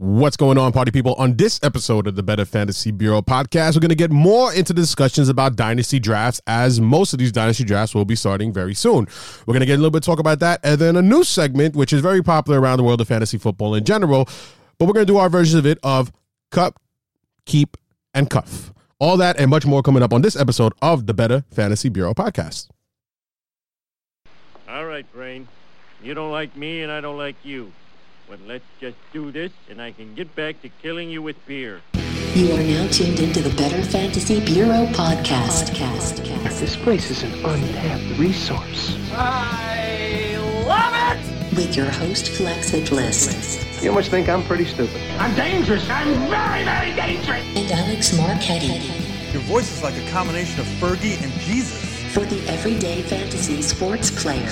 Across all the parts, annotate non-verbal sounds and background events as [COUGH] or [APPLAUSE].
What's going on, party people? On this episode of the Better Fantasy Bureau podcast, we're going to get more into the discussions about dynasty drafts, as most of these dynasty drafts will be starting very soon. We're going to get a little bit talk about that, and then a new segment, which is very popular around the world of fantasy football in general. But we're going to do our version of it of cup, keep, and cuff. All that and much more coming up on this episode of the Better Fantasy Bureau podcast. All right, Brain. You don't like me, and I don't like you. But let's just do this, and I can get back to killing you with beer. You are now tuned into the Better Fantasy Bureau podcast. podcast. This place is an untapped resource. I love it! With your host, Flexa Bliss, You must think I'm pretty stupid. I'm dangerous. I'm very, very dangerous. and Alex Marchetti. Your voice is like a combination of Fergie and Jesus. For the everyday fantasy sports player.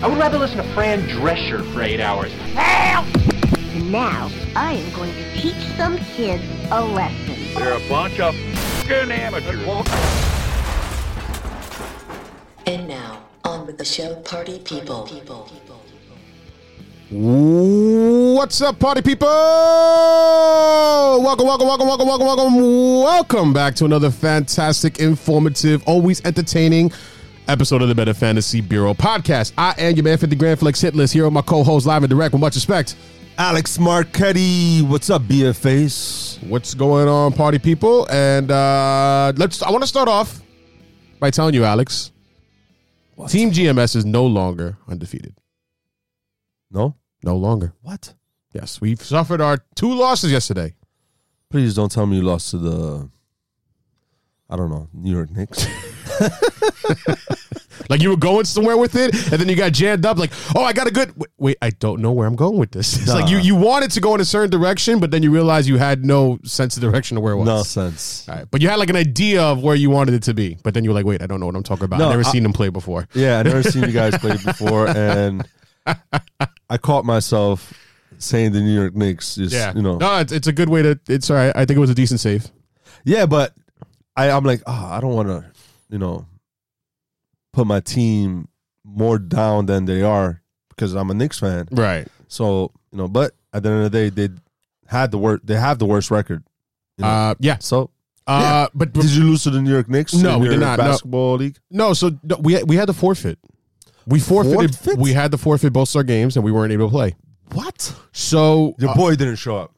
I would rather listen to Fran Drescher for eight hours. And now, I am going to teach some kids a lesson. They're a bunch of f***ing amateurs. And now, on with the show, Party People. What's up, party people? Welcome, welcome, welcome, welcome, welcome, welcome. Welcome back to another fantastic, informative, always entertaining episode of the Better Fantasy Bureau podcast. I am your man, 50 Grand Flex Hitless, here with my co host, live and direct, with much respect. Alex Marchetti, what's up, BFAs? What's going on, party people? And uh let's, I want to start off by telling you, Alex, Team GMS is no longer undefeated. No? No longer. What? Yes, we've suffered our two losses yesterday. Please don't tell me you lost to the, I don't know, New York Knicks. [LAUGHS] Like you were going somewhere with it, and then you got jammed up. Like, oh, I got a good. Wait, wait I don't know where I'm going with this. [LAUGHS] It's like you you wanted to go in a certain direction, but then you realized you had no sense of direction of where it was. no sense. All right, but you had like an idea of where you wanted it to be, but then you were like, wait, I don't know what I'm talking about. No, I've never I- seen them play before. Yeah, I never seen you guys [LAUGHS] play before, and I caught myself saying the New York Knicks. Just, Yeah, you know, no, it's, it's a good way to. It's all right. I think it was a decent save. yeah, but I, I'm like, oh, I don't want to, you know, put my team more down than they are because I'm a Knicks fan. Right. So you know, but at the end of the day, they had the worst. They have the worst record. You know? Uh, yeah. so Uh, but, but Did you lose to the New York Knicks? No, we did not, no. Basketball league. no, so no, we we had the forfeit. We forfeited. Forfeit? We had the forfeit both our games, and we weren't able to play. What? So Your uh, boy didn't show up.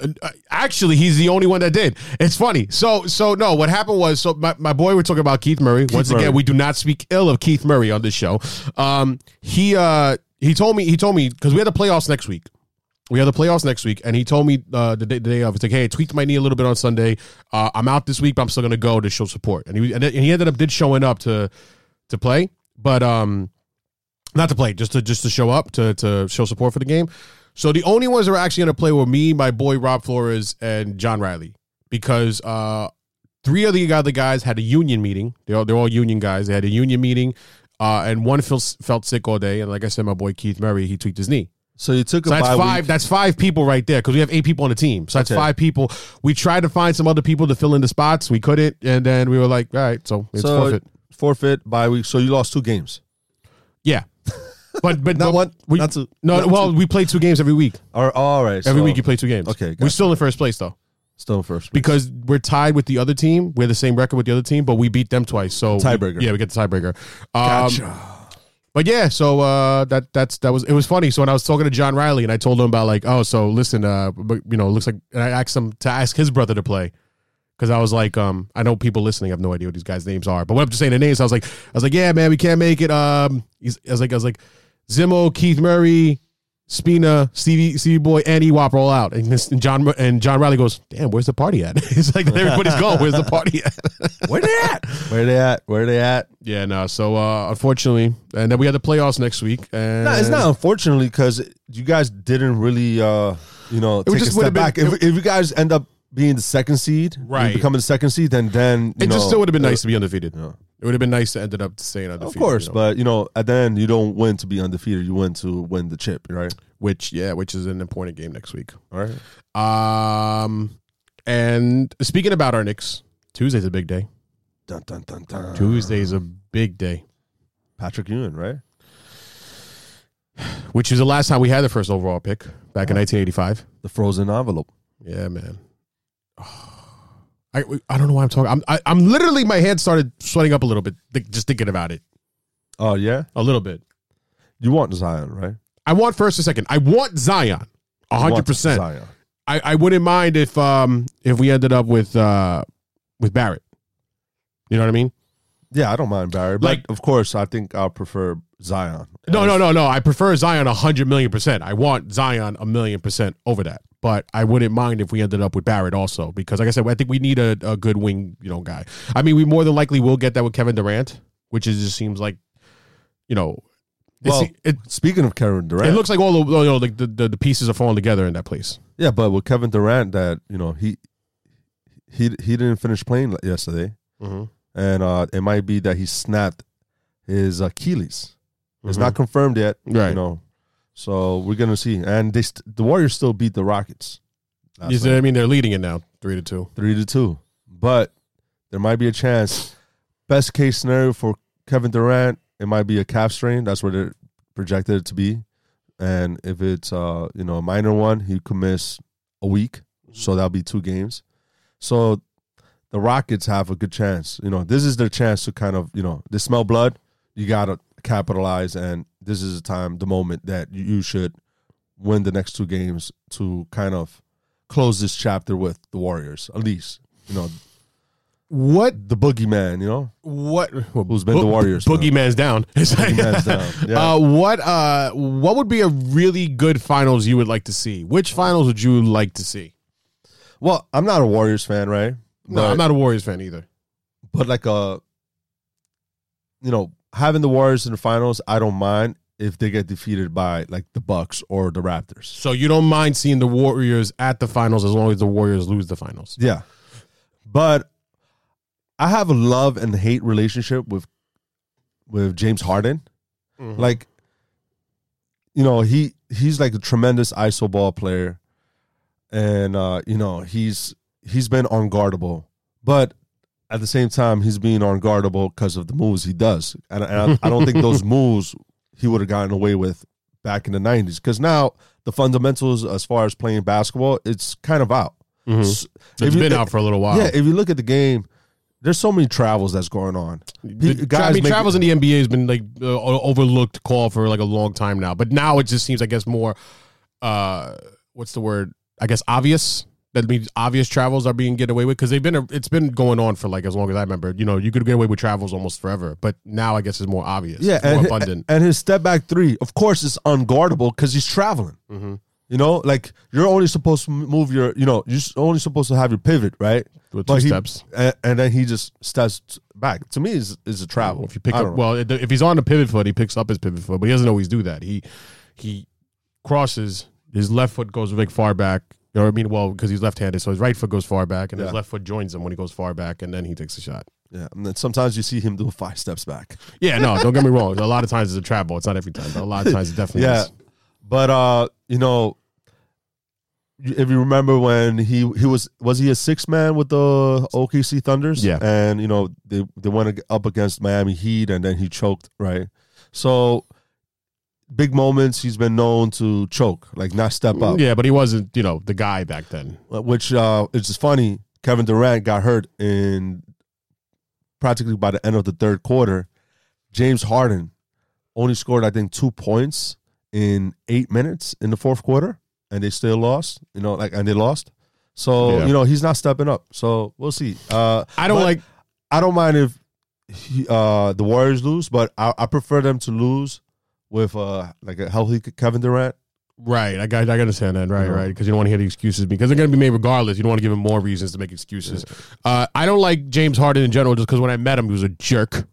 Uh, actually he's the only one that did it's funny so so no what happened was so my, my boy we're talking about keith murray once Murray. again we do not speak ill of keith murray on this show um he uh he told me he told me because we had the playoffs next week we had the playoffs next week, and he told me uh, the, day, the day of, it's like, hey, I tweaked my knee a little bit on Sunday. Uh, I'm out this week, but I'm still gonna go to show support. And he and he ended up did showing up to to play, but um, not to play, just to just to show up to to show support for the game. So the only ones that were actually gonna play were me, my boy Rob Flores, and John Riley, because uh, three of the other guys had a union meeting. They're all, they're all union guys. They had a union meeting, uh, and one felt felt sick all day. And like I said, my boy Keith Murray, he tweaked his knee. So you took a So that's five. week. That's five people right there because we have eight people on the team. So that's Okay. five people. We tried to find some other people to fill in the spots. We couldn't, and then we were like, all right, so it's so forfeit. Forfeit bye week. So you lost two games. Yeah, but but [LAUGHS] Not but one, We, not two, No, not well, two. we play two games every week. All right, all right. Every so week you play two games. Okay, we're still in first place though still in first place. because we're tied with the other team. We're the same record with the other team, but we beat them twice. So Tiebreaker. yeah, we get the tiebreaker. Um, But yeah, so uh, that that's that was it was funny. So when I was talking to John Riley and I told him about like, oh, so listen, uh, but you know, it looks like and I asked him to ask his brother to play because I was like, um, I know people listening have no idea what these guys' names are, but when I'm just saying the names, I was like, I was like, yeah, man, we can't make it. Um, he's, I was like, I was like, Zimmo, Keith Murray, Spina, Stevie, Stevie Boy, and Ewop roll out, and, this, and John and John Riley goes, damn, where's the party at? [LAUGHS] it's like everybody's gone. Where's the party at? [LAUGHS] Where they at? Where they at? Where they at? yeah, no. So uh, unfortunately, and then we had the playoffs next week. And No, it's not unfortunately because you guys didn't really, uh, you know, would take a step been- back. if, if you guys end up being the second seed, Right. becoming the second seed, then then you It know, just still would have been nice to be undefeated. yeah. It would have been nice to ended up staying undefeated. Of course, you know? but you know, at the end, you don't win to be undefeated. You win to win the chip, right? which yeah, which is an important game next week. All right. Um, and speaking about our Knicks, Tuesday's a big day. Dun, dun, dun, dun. Tuesday's a big day, Patrick Ewing, right? [SIGHS] which is the last time we had the first overall pick. back in 1985. The frozen envelope. Yeah, man. [SIGHS] I I don't know why I'm talking. I'm I, I'm literally my head started sweating up a little bit th- just thinking about it Oh yeah, a little bit. you want Zion, right? I want first and second. I want Zion, hundred want percent. Zion. I, I wouldn't mind if um if we ended up with uh with Barrett. You know what I mean? Yeah, I don't mind Barrett, but Like- of course, I think I'll prefer Zion. No, no, no, no. I prefer Zion a hundred million percent. I want Zion a million percent over that. But I wouldn't mind if we ended up with Barrett also because, like I said, I think we need a, a good wing, you know, guy. I mean, we more than likely will get that with Kevin Durant, which is just seems like, you know, Well, it, Speaking of Kevin Durant, it looks like all the you know like the, the the pieces are falling together in that place. yeah, but with Kevin Durant, that you know he he he didn't finish playing yesterday, Mm-hmm. and uh, it might be that he snapped his Achilles. It's not confirmed yet, Right. You know, so we're gonna see. And they st- the Warriors still beat the Rockets. last You see. I mean, they're leading it now, three to two. three to two. But there might be a chance. Best case scenario for Kevin Durant, it might be a calf strain. That's what they're projected it to be. And if it's uh, you know, a minor one, he could miss a week. So that'll be two games. So the Rockets have a good chance. You know, this is their chance to kind of, you know, they smell blood. You gotta capitalize and this is the time, the moment that you- should win the next two games to kind of close this chapter with the Warriors, at least. You know, What the boogeyman, you know? what Who's been the Warriors. Boogeyman's down. [LAUGHS] Boogeyman's down, [LAUGHS] yeah. Uh, what uh what would be a really good finals you would like to see? Which finals would you like to see? Well, I'm not a Warriors fan, right? No, But- I'm not a Warriors fan either. But like a, you know, having the Warriors in the finals, I don't mind if they get defeated by like the Bucks or the Raptors. So you don't mind seeing the Warriors at the finals as long as the Warriors lose the finals. Yeah, but I have a love and hate relationship with with James Harden. Like, you know, he he's like a tremendous iso ball player, and uh, you know he's he's been unguardable, but at the same time he's being unguardable because of the moves he does, and, and I, I don't think those [LAUGHS] moves he would have gotten away with back in the '90s because now the fundamentals as far as playing basketball it's kind of out. S- It's you- been out for a little while. yeah, if you look at the game, there's so many travels that's going on. He- The- I mean, make- travels in the NBA has been like uh, overlooked call for like a long time now, but now it just seems, I guess, more. uh What's the word? I guess obvious. That means obvious travels are being get away with because they've been. A, it's been going on for like as long as I remember. You know, you could get away with travels almost forever, but now I guess it's more obvious. yeah, it's more and, abundant. and his step back three, of course, is unguardable because he's traveling. Mm-hmm. You know, like you're only supposed to move your, you know, you're only supposed to have your pivot, right? With But two he- steps. and, and then he just steps back. To me, is is a travel. If you pick up, know. well, if he's on the pivot foot, he picks up his pivot foot, but he doesn't always do that. He he crosses his left foot goes like far back. You know what I mean? Well, because he's left-handed, so his right foot goes far back, and his Yeah. left foot joins him when he goes far back, and then he takes a shot. yeah, and then sometimes you see him do five steps back. Yeah, no, don't get me wrong. [LAUGHS] A lot of times it's a trap ball. It's not every time, but a lot of times it definitely Yeah, is. but uh, you know, if you remember when he he was was he a six man with the OKC Thunders? Yeah. and you know they they went up against Miami Heat and then he choked right. So big moments he's been known to choke, like not step up. Yeah, but he wasn't, you know, the guy back then. which uh, is just funny. Kevin Durant got hurt in practically by the end of the third quarter. James Harden only scored, I think, two points in eight minutes in the fourth quarter, and they still lost. You know, like and they lost. So Yeah. you know he's not stepping up. So we'll see. Uh, I don't like. I don't mind if he, uh, the Warriors lose, but I, I prefer them to lose with uh, like a healthy Kevin Durant. Right, I got, I got to understand that. Right, right, because you don't want to hear the excuses because they're going to be made regardless. You don't want to give him more reasons to make excuses. Uh, I don't like James Harden in general, just because when I met him, he was a jerk.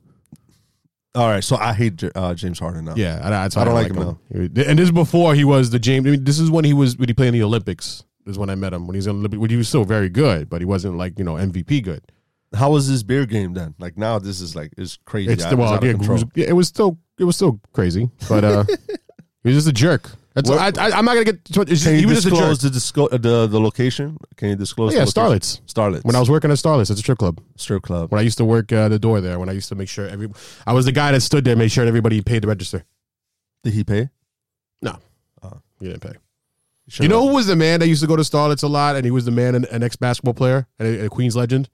All right, so I hate uh, James Harden now. Yeah, I, why I don't I like him. And this is before he was the James. I mean, this is when he was when he played in the Olympics. This is when I met him when he was in Olympic. When he was still very good, but he wasn't like you know MVP good. How was this beer game then? Like now, this is like it's crazy. It's well, out of yeah, it control. was, yeah, it was still it was still crazy, but uh, [LAUGHS] he was just a jerk. That's I, I, I'm not gonna get. To, it's just, Can he you was just a jerk. the, disco- uh, the the location? Can you disclose? Oh, yeah, the location? Starlets. Starlets. When I was working at Starlets, it's a strip club. strip club, When I used to work uh, the door there, when I used to make sure every, I was the guy that stood there, made sure everybody paid the register. did he pay? No, he didn't pay. You You know who was the man that used to go to Starlets a lot, and he was the man, an, an ex basketball player, and a, a Queens legend,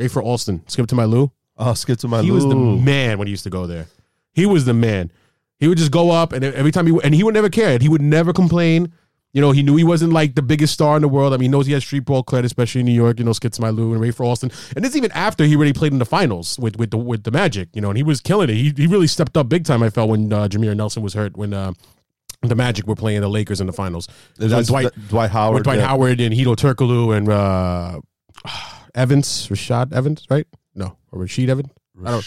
Rafer Alston. Skip to my Lou. Oh, skip to my. He was the Lou. man when he used to go there. He was the man. He would just go up, and every time he and he would never care. He would never complain. You know, he knew he wasn't like the biggest star in the world. I mean, he knows he has street ball cred, especially in New York. You know, Skits My Lou and Rafer Alston. And this even after he already played in the finals with with the with the Magic. You know, and he was killing it. He he really stepped up big time. I felt when uh, Jameer Nelson was hurt when. Uh, the Magic were playing the Lakers in the finals. It was when That's Dwight, Dwight, Dwight Howard. Dwight yeah. Howard and Hedo Turkoglu and uh, [SIGHS] Evans, Rashad Evans, right? No, or Rashid Evans. I don't.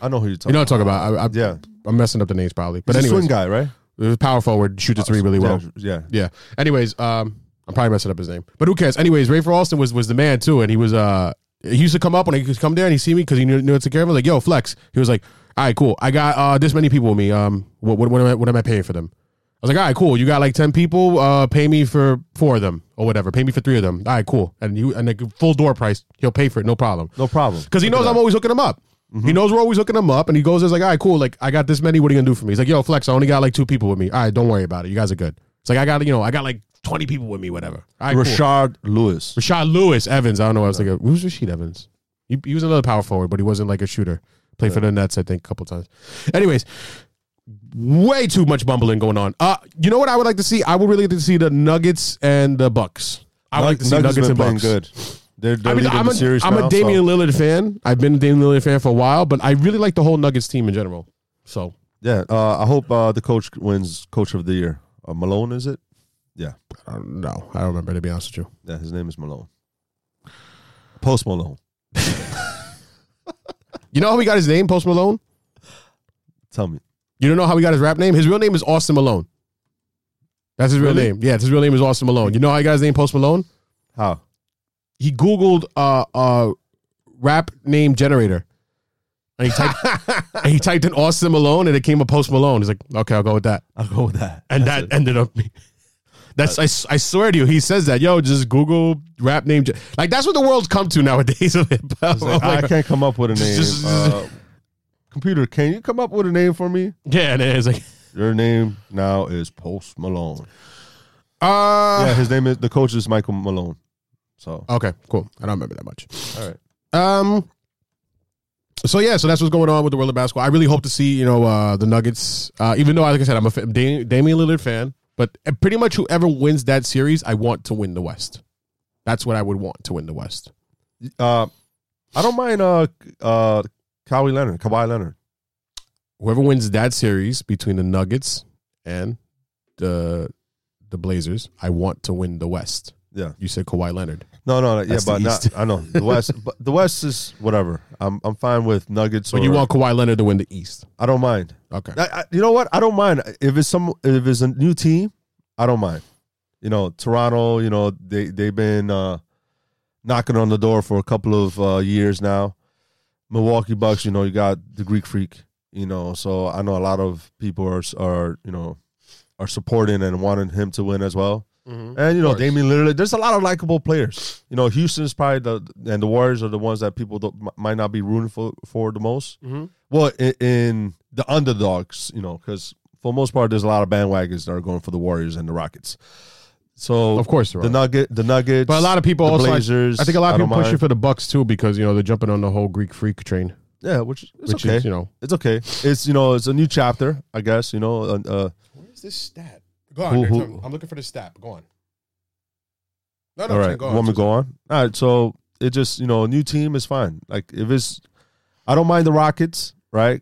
I know who you're You talking. know what I'm talking about. I, I, Yeah. I'm messing up the names probably. But He's a anyway, swing guy, right? it was a power forward, shoots a three really well. Yeah, yeah. Anyways, um, I'm probably messing up his name, but who cares? Anyways, Rafer Alston was was the man too, and he was uh he used to come up when he could come there and he see me because he knew, knew care of him. Like, yo, flex. He was like, all right, cool. I got uh this many people with me. Um, what what, what am I what am I paying for them? I was like, all right, cool. You got like ten people. Uh, pay me for four of them or whatever. Pay me for three of them. All right, cool. And you and like full door price, he'll pay for it, no problem. No problem. Because he knows I'm always hooking him up. He knows we're always hooking him up, and he goes, "There's like, all right, cool. Like, I got this many. What are you gonna do for me?" He's like, "Yo, flex. I only got like two people with me. All right, don't worry about it. You guys are good." It's like I got, you know, I got like 20 people with me. Whatever. All right, cool. Rashard Lewis. Rashad Lewis Evans. I don't know. I was thinking, who's Rashid Evans? He, he was another power forward, but he wasn't like a shooter. Played for the Nets, I think, a couple times. Anyways, way too much bumbling going on. Uh, you know what I would like to see? I would really like to see the Nuggets and the Bucks. I would like to see Nuggets Nuggets and Bucks. good. They're, they're I mean, I'm, a, I'm now, a Damian so- Lillard fan. I've been a Damian Lillard fan for a while, but I really like the whole Nuggets team in general. So Yeah, uh, I hope uh, the coach wins Coach of the Year. Uh, Malone, is it? Yeah, I don't know. I don't remember to be honest with you. yeah. His name is Malone. Post Malone. [LAUGHS] You know how he got his name, Post Malone? Tell me. You don't know how he got his rap name? His real name is Austin Malone. That's his real Really? name. Yeah, his real name is Austin Malone. You know how he got his name, Post Malone? How? He Googled uh uh rap name generator. And he typed [LAUGHS] and he typed in Austin Malone and it came a Post Malone. He's like, okay, I'll go with that. I'll go with that. And that ended up. [LAUGHS] That's I swear to you, he says that. Yo, just Google rap name. gen- Like that's what the world's come to nowadays. of hip hop. It's like, I'm like, I can't come up with a [LAUGHS] name. Just- Uh, computer, can you come up with a name for me? yeah, and it's like, Your name now is Post Malone. uh, yeah, his name is the coach is Michael Malone. So okay, cool. I don't remember that much. all right. Um. So yeah, so that's what's going on with the world of basketball. I really hope to see you know uh, the Nuggets. Uh, even though, like I said, I'm a fa- Dam- Damian Lillard fan, but pretty much whoever wins that series, I want to win the West. That's what I would want to win the West. Uh, I don't mind uh uh Kawhi Leonard, Kawhi Leonard. Whoever wins that series between the Nuggets and the the Blazers, I want to win the West. Yeah. You said Kawhi Leonard. No, no, no yeah, That's the but not, East. I know the West. but the West is whatever. I'm I'm fine with Nuggets. But or, you want Kawhi Leonard to win the East. I don't mind. Okay. I, I, you know what? I don't mind if it's some if it's a new team. I don't mind. You know, Toronto. You know, they they've been uh, knocking on the door for a couple of uh, years now. Milwaukee Bucks. You know, you got the Greek Freak. You know, so I know a lot of people are are you know are supporting and wanting him to win as well. And you know, course. Damian Lillard. There's a lot of likable players. You know, Houston's probably the and the Warriors are the ones that people don't, might not be rooting for for the most. Well, in, in the underdogs, you know, because for the most part, there's a lot of bandwagons that are going for the Warriors and the Rockets. So Of course the. Nugget, the Nuggets, But a lot of people the also, like- Blazers. I think a lot of people pushing mind. for the Bucks too because you know they're jumping on the whole Greek freak train, yeah, which is which okay. is you know. It's okay. It's you know, it's a new chapter, I guess. You know, uh, uh, Where's this stat? Go Who- who- I'm looking for the stat. Go on. No, no, all right. Want me to go on? All right. So it just you know, a new team is fine. Like if it's, I don't mind the Rockets, right?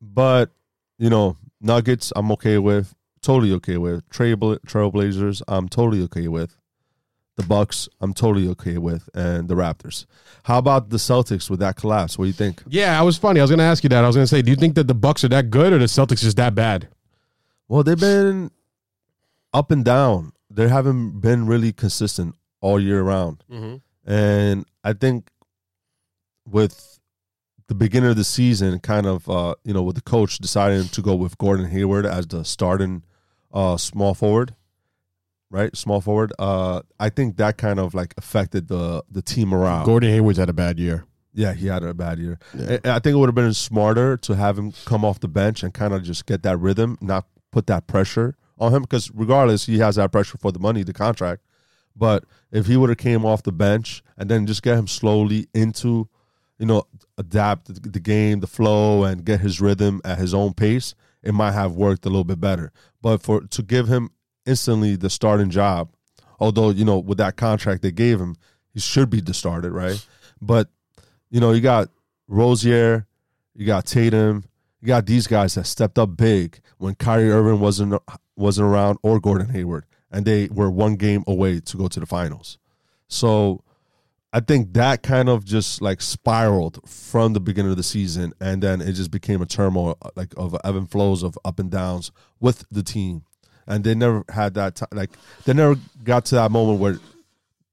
But you know, Nuggets, I'm okay with. Totally okay with. Trail Trailblazers, I'm totally okay with. The Bucks, I'm totally okay with, and the Raptors. How about the Celtics with that collapse? What do you think? Yeah, I was funny. I was going to ask you that. I was going to say, do you think that the Bucks are that good or the Celtics is that bad? Well, they've been up and down. They haven't been really consistent all year round. And I think with the beginning of the season, kind of, uh, you know, with the coach deciding to go with Gordon Hayward as the starting uh, small forward, right? Small forward. Uh, I think that kind of like affected the the team morale. Gordon Hayward's had a bad year. Yeah, he had a bad year. I I think it would have been smarter to have him come off the bench and kind of just get that rhythm, not put that pressure on him because regardless, he has that pressure for the money, the contract. But if he would have came off the bench and then just get him slowly into, you know, adapt the- game, the flow, and get his rhythm at his own pace, it might have worked a little bit better. But for to give him instantly the starting job, although you know with that contract they gave him, he should be the starter, right? But you know, you got Rozier, you got Tatum, you got these guys that stepped up big when Kyrie Irving wasn't wasn't around or Gordon Hayward, and they were one game away to go to the finals. So I think that kind of just like spiraled from the beginning of the season, and then it just became a turmoil like of ebb and flows of up and downs with the team, and they never had that. Like they never got to that moment where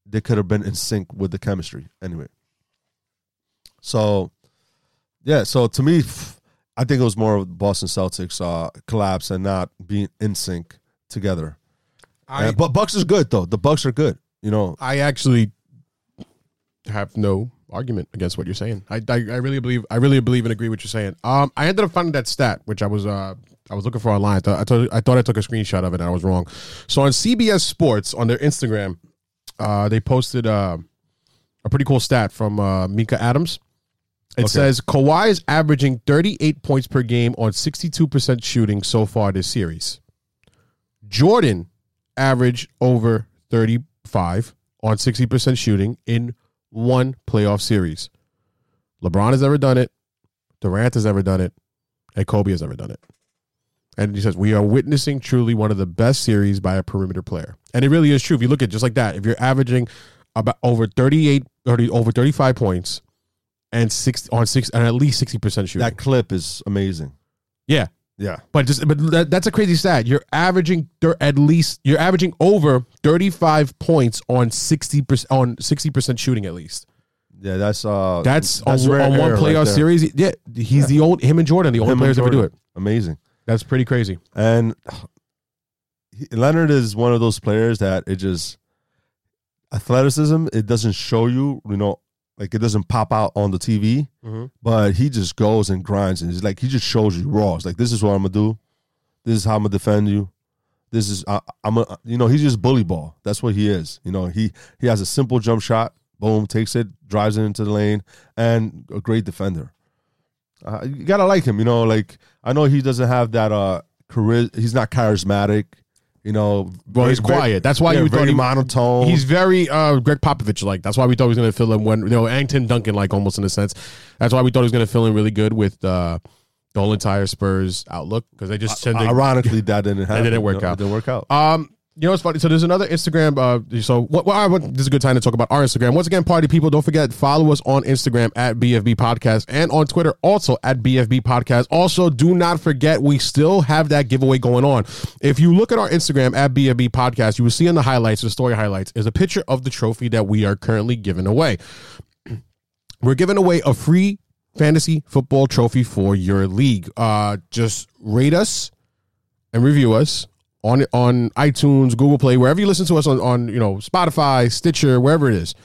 they could have been in sync with the chemistry. Anyway, so yeah, so to me, I think it was more of Boston Celtics uh, collapse and not being in sync together. I, And- but Bucks is good though. The Bucks are good. You know, I actually have no argument against what you're saying. I, I, I really believe I really believe and agree with what you're saying. Um, I ended up finding that stat which I was uh I was looking for online. I thought I, thought, I thought I took a screenshot of it and I was wrong. So on CBS Sports on their Instagram, uh, they posted uh, a pretty cool stat from uh, Mika Adams. It Okay. says Kawhi is averaging 38 points per game on 62% shooting so far this series. Jordan averaged over 35 on 60% shooting in one playoff series. LeBron has ever done it, Durant has ever done it, and Kobe has ever done it. And he says, We are witnessing truly one of the best series by a perimeter player. And it really is true. If you look at it just like that, if you're averaging about over 38, 30, over 35 points and six on six and at least 60% shooting. that clip is amazing. yeah. Yeah, But just but that, that's a crazy stat. You're averaging thir- at least you're averaging over 35 points on 60% on 60% shooting at least. yeah, that's uh, That's, that's on, on one air right playoff series. Yeah, he's the only him and Jordan the only Him players ever do it. Amazing. That's pretty crazy. And he- Leonard is one of those players that it just athleticism. It doesn't show you, you know, like it doesn't pop out on the TV, Mhm. but he just goes and grinds and he's like he just shows you raw. It's like this is what I'm gonna do. This is how I'm gonna defend you. This is I, I'm a you know he's just bully ball. That's what he is. You know he he has a simple jump shot. Boom, takes it, drives it into the lane, and a great defender. Uh, you gotta like him, you know. Like I know he doesn't have that uh charisma. He's not charismatic, you know. Well, he's very- quiet. That's why yeah, you thought very he monotone. He's very uh, Gregg Popovich like. That's why we thought he was going to fill in when you know Angton Duncan like almost in a sense. That's why we thought he was going to fill in really good with uh, the whole entire Spurs outlook because they just tend to ironically that didn't [LAUGHS] happen. didn't work know, out. It didn't work out. Um, you know what's funny? So there's another Instagram. Uh, so what? this is a good time to talk about our Instagram. Once again, party people, don't forget follow us on Instagram at BFB Podcast and on Twitter also at BFB Podcast. Also, do not forget we still have that giveaway going on. If you look at our Instagram at BFB Podcast, you will see in the highlights, the story highlights, is a picture of the trophy that we are currently giving away. [CLEARS THROAT] We're giving away a free fantasy football trophy for your league. Uh, just rate us and review us on on iTunes, Google Play, wherever you listen to us on, on you know Spotify, Stitcher, wherever it is.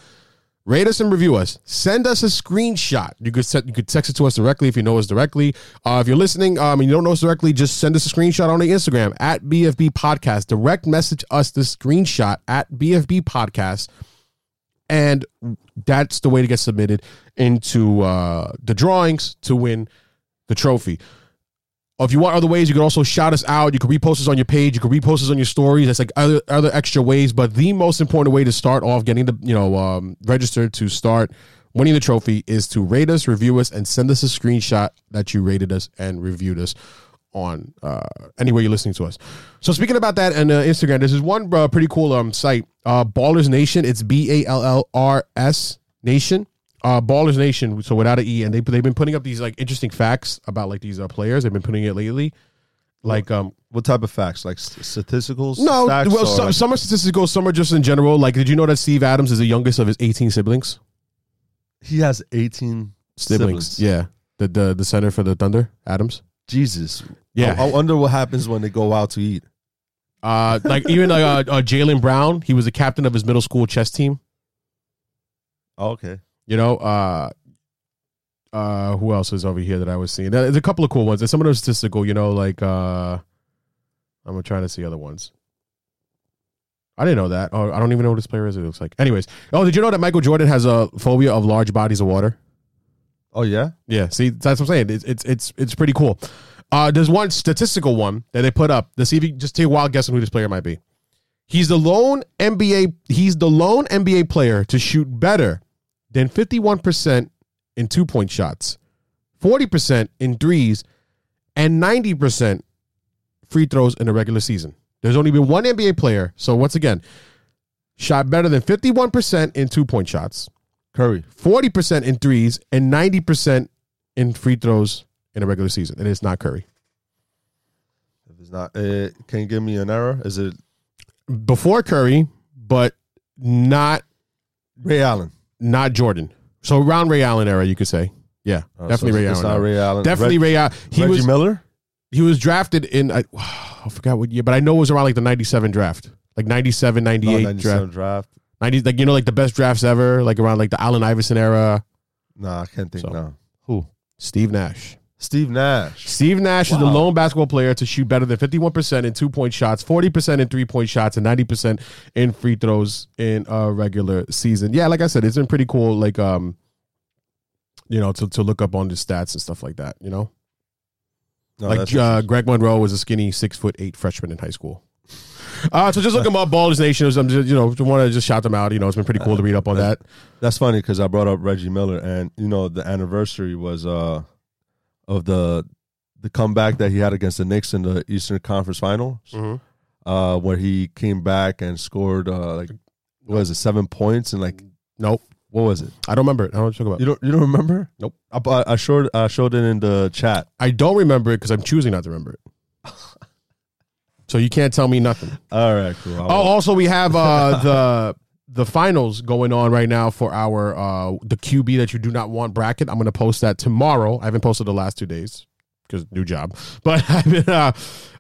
Rate us and review us. Send us a screenshot. You could set, you could text it to us directly if you know us directly. Uh, if you're listening um, and you don't know us directly, just send us a screenshot on the Instagram at BFB Podcast. Direct message us the screenshot at BFB Podcast and that's the way to get submitted into uh, the drawings to win the trophy. If you want other ways, you can also shout us out. You can repost us on your page. You can repost us on your stories. That's like other other extra ways. But the most important way to start off getting the you know um, registered to start winning the trophy is to rate us, review us, and send us a screenshot that you rated us and reviewed us on uh, anywhere you're listening to us. So speaking about that and uh, Instagram, this is one uh, pretty cool um, site, uh, Ballers Nation. It's B A L L R S Nation. Uh, Ballers Nation, so without an E, and they they've been putting up these like interesting facts about like these uh, players. They've been putting it lately, like um what type of facts? Like st- statistical? no, facts well some, like- some are statistical, some are just in general. Like, did you know that Steve Adams is the youngest of his eighteen siblings? he has eighteen Siblings, siblings. yeah. The the the center for the Thunder, Adams. Jesus. Yeah. I, I wonder what happens when they go out to eat. Uh, like even like uh, uh, Jaylen Brown, he was the captain of his middle school chess team. Oh, okay. You know, uh, uh, who else is over here that I was seeing? There's a couple of cool ones. And some of them are statistical. You know, like uh, I'm going trying to see other ones. I didn't know that. Oh, I don't even know what this player is. It looks like. Anyways, oh, did you know that Michael Jordan has a phobia of large bodies of water? Oh yeah. Yeah, see, that's what I'm saying. It's it's it's, it's pretty cool. Uh, there's one statistical one that they put up to see if you just take a wild guess on who this player might be. He's the lone NBA. He's the lone NBA player to shoot better than 51% in two point shots, 40% in threes, and 90% free throws in the regular season. There's only been one NBA player. So once again, shot better than 51% in two point shots, Curry. 40% in threes, and 90% in free throws in a regular season. And it's not Curry. If it's not, uh, can you give me an error? Is it Before Curry, but not Ray Allen? Not Jordan. So around Ray Allen era, you could say. Yeah, Oh, definitely so Ray Allen. not. Ray Allen. Definitely Reg- Ray Allen. He Reggie was Miller. he was drafted in I, [SIGHS] I forgot what year, but I know it was around like the 97 draft. Like 97, No, 98 97 draft. draft. 90 like you know like the best drafts ever, like around like the Allen Iverson era. No, I can't think So- now. Who? Steve Nash. Steve Nash. Steve Nash is the lone basketball player to shoot better than 51% in two point shots, 40% in three point shots, and 90% in free throws in a regular season. Yeah, like I said, it's been pretty cool, like, um, you know, to, to look up on the stats and stuff like that, you know? No, like, uh, Greg Monroe was a skinny six foot eight freshman in high school. Uh, so just look him up, Ballers Nation. I'm just, you know, want to just shout them out. You know, it's been pretty cool to read up on that. That's funny because I brought up Reggie Miller, and you know the anniversary was uh of the the comeback that he had against the Knicks in the Eastern Conference Finals, Mhm. uh, where he came back and scored uh, like what was it seven points and like Nope. what was it? I don't remember it. I don't know what you're about. You don't you don't remember? Nope. I, I showed I showed it in the chat. I don't remember it because I'm choosing not to remember it. [LAUGHS] so you can't tell me nothing. All right, cool. Oh, also we have uh, [LAUGHS] the the finals going on right now for our uh, the QB that you do not want bracket. I'm going to post that tomorrow. I haven't posted the last two days because new job, [LAUGHS] but I've been, uh,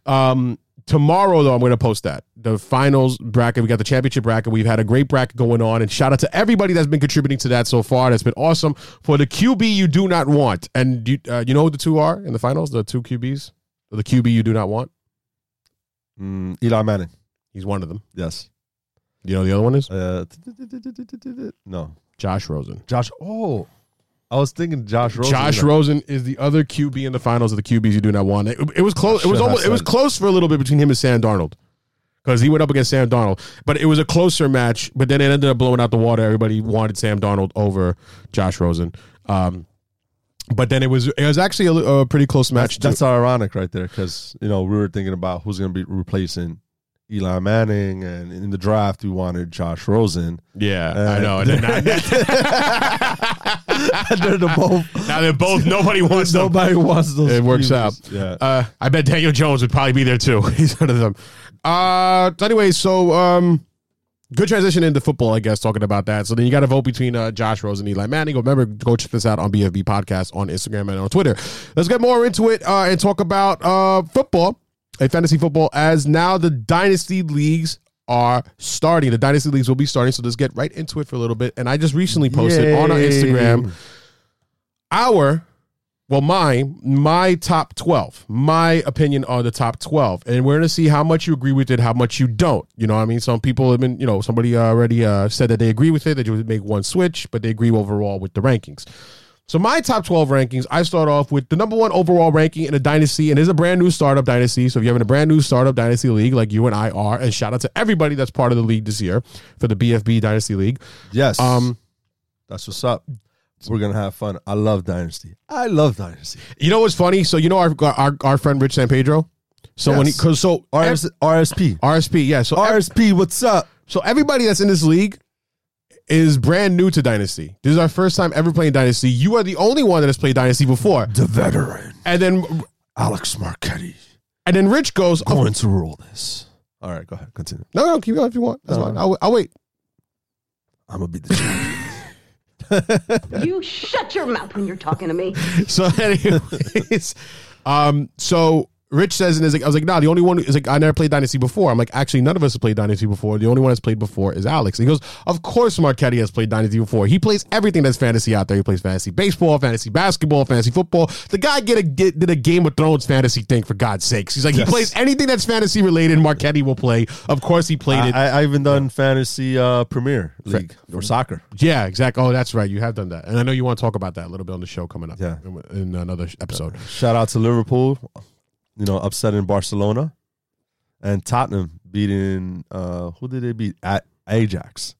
um, tomorrow though I'm going to post that the finals bracket. We got the championship bracket. We've had a great bracket going on, and shout out to everybody that's been contributing to that so far. That's been awesome for the QB you do not want. And you, uh, you know who the two are in the finals? The two QBs, the QB you do not want. Mm, Eli Manning. He's one of them. Yes. You know the other one is Uh, no. Josh Rosen. Josh. Oh, I was thinking Josh Rosen. Josh Rosen is the other QB in the finals of the QBs you do not want. It, it was close. It was should have almost. It was said- close for a little bit between him and Sam Darnold because he went up against Sam Darnold, but it was a closer match. But then it ended up blowing out the water. Everybody wanted Sam Darnold over Josh Rosen. Um, but then it was it was actually a, a pretty close match. That's, too. that's ironic right there because you know we were thinking about who's going to be replacing Eli Manning, and in the draft we wanted Josh Rosen. yeah, Uh, I know. And then [LAUGHS] They're the both. now they're both nobody [LAUGHS] wants them. Nobody wants those. It works out. Yeah. Uh, I bet Daniel Jones would probably be there too. [LAUGHS] He's one of them. Uh, anyway, so um, good transition into football, I guess, talking about that. So then you got to vote between uh, Josh Rose and Eli Manning. Remember, go check this out on BFB Podcast on Instagram and on Twitter. Let's get more into it uh, and talk about uh, football, a fantasy football, as now the dynasty leagues are starting. The dynasty leagues will be starting. So let's get right into it for a little bit. And I just recently posted on our Instagram our well my my top 12 my opinion on the top 12 and we're going to see how much you agree with it how much you don't you know what i mean some people have been you know somebody already uh, said that they agree with it that you would make one switch but they agree overall with the rankings so my top 12 rankings i start off with the number one overall ranking in a dynasty and it's a brand new startup dynasty so if you're having a brand new startup dynasty league like you and i are and shout out to everybody that's part of the league this year for the bfb dynasty league Yes. um that's what's up. We're gonna have fun. I love Dynasty. I love Dynasty. You know what's funny? So you know our our, our friend Rich San Pedro. So when he because so RS, RSP. RSP yeah so RSP. What's up? so everybody that's in this league is brand new to Dynasty. This is our first time ever playing Dynasty. You are the only one that has played Dynasty before. The veteran And then Alex Marchetti and then Rich goes, oh, going to rule this. All right, go ahead. Continue. no no keep going if you want. That's No, fine. no. I'll, I'll wait. I'm gonna be the champion. [LAUGHS] [LAUGHS] You shut your mouth when you're talking to me. [LAUGHS] So anyways, um so Rich says in his, I was like, no, the only one is like, I never played Dynasty before. I'm like, actually, none of us have played Dynasty before. The only one that's played before is Alex. And he goes, of course, Marchetti has played Dynasty before. He plays everything that's fantasy out there. He plays fantasy baseball, fantasy basketball, fantasy football. The guy get a get, did a Game of Thrones fantasy thing for God's sakes. He's like, Yes. he plays anything that's fantasy related. Marchetti will play. Of course, he played it. I, I even done fantasy uh, Premier League or soccer. yeah, exactly. Oh, that's right. You have done that, and I know you want to talk about that a little bit on the show coming up. Yeah. in, in another episode. Shout out to Liverpool, you know, upsetting Barcelona, and Tottenham beating uh, who did they beat at Ajax?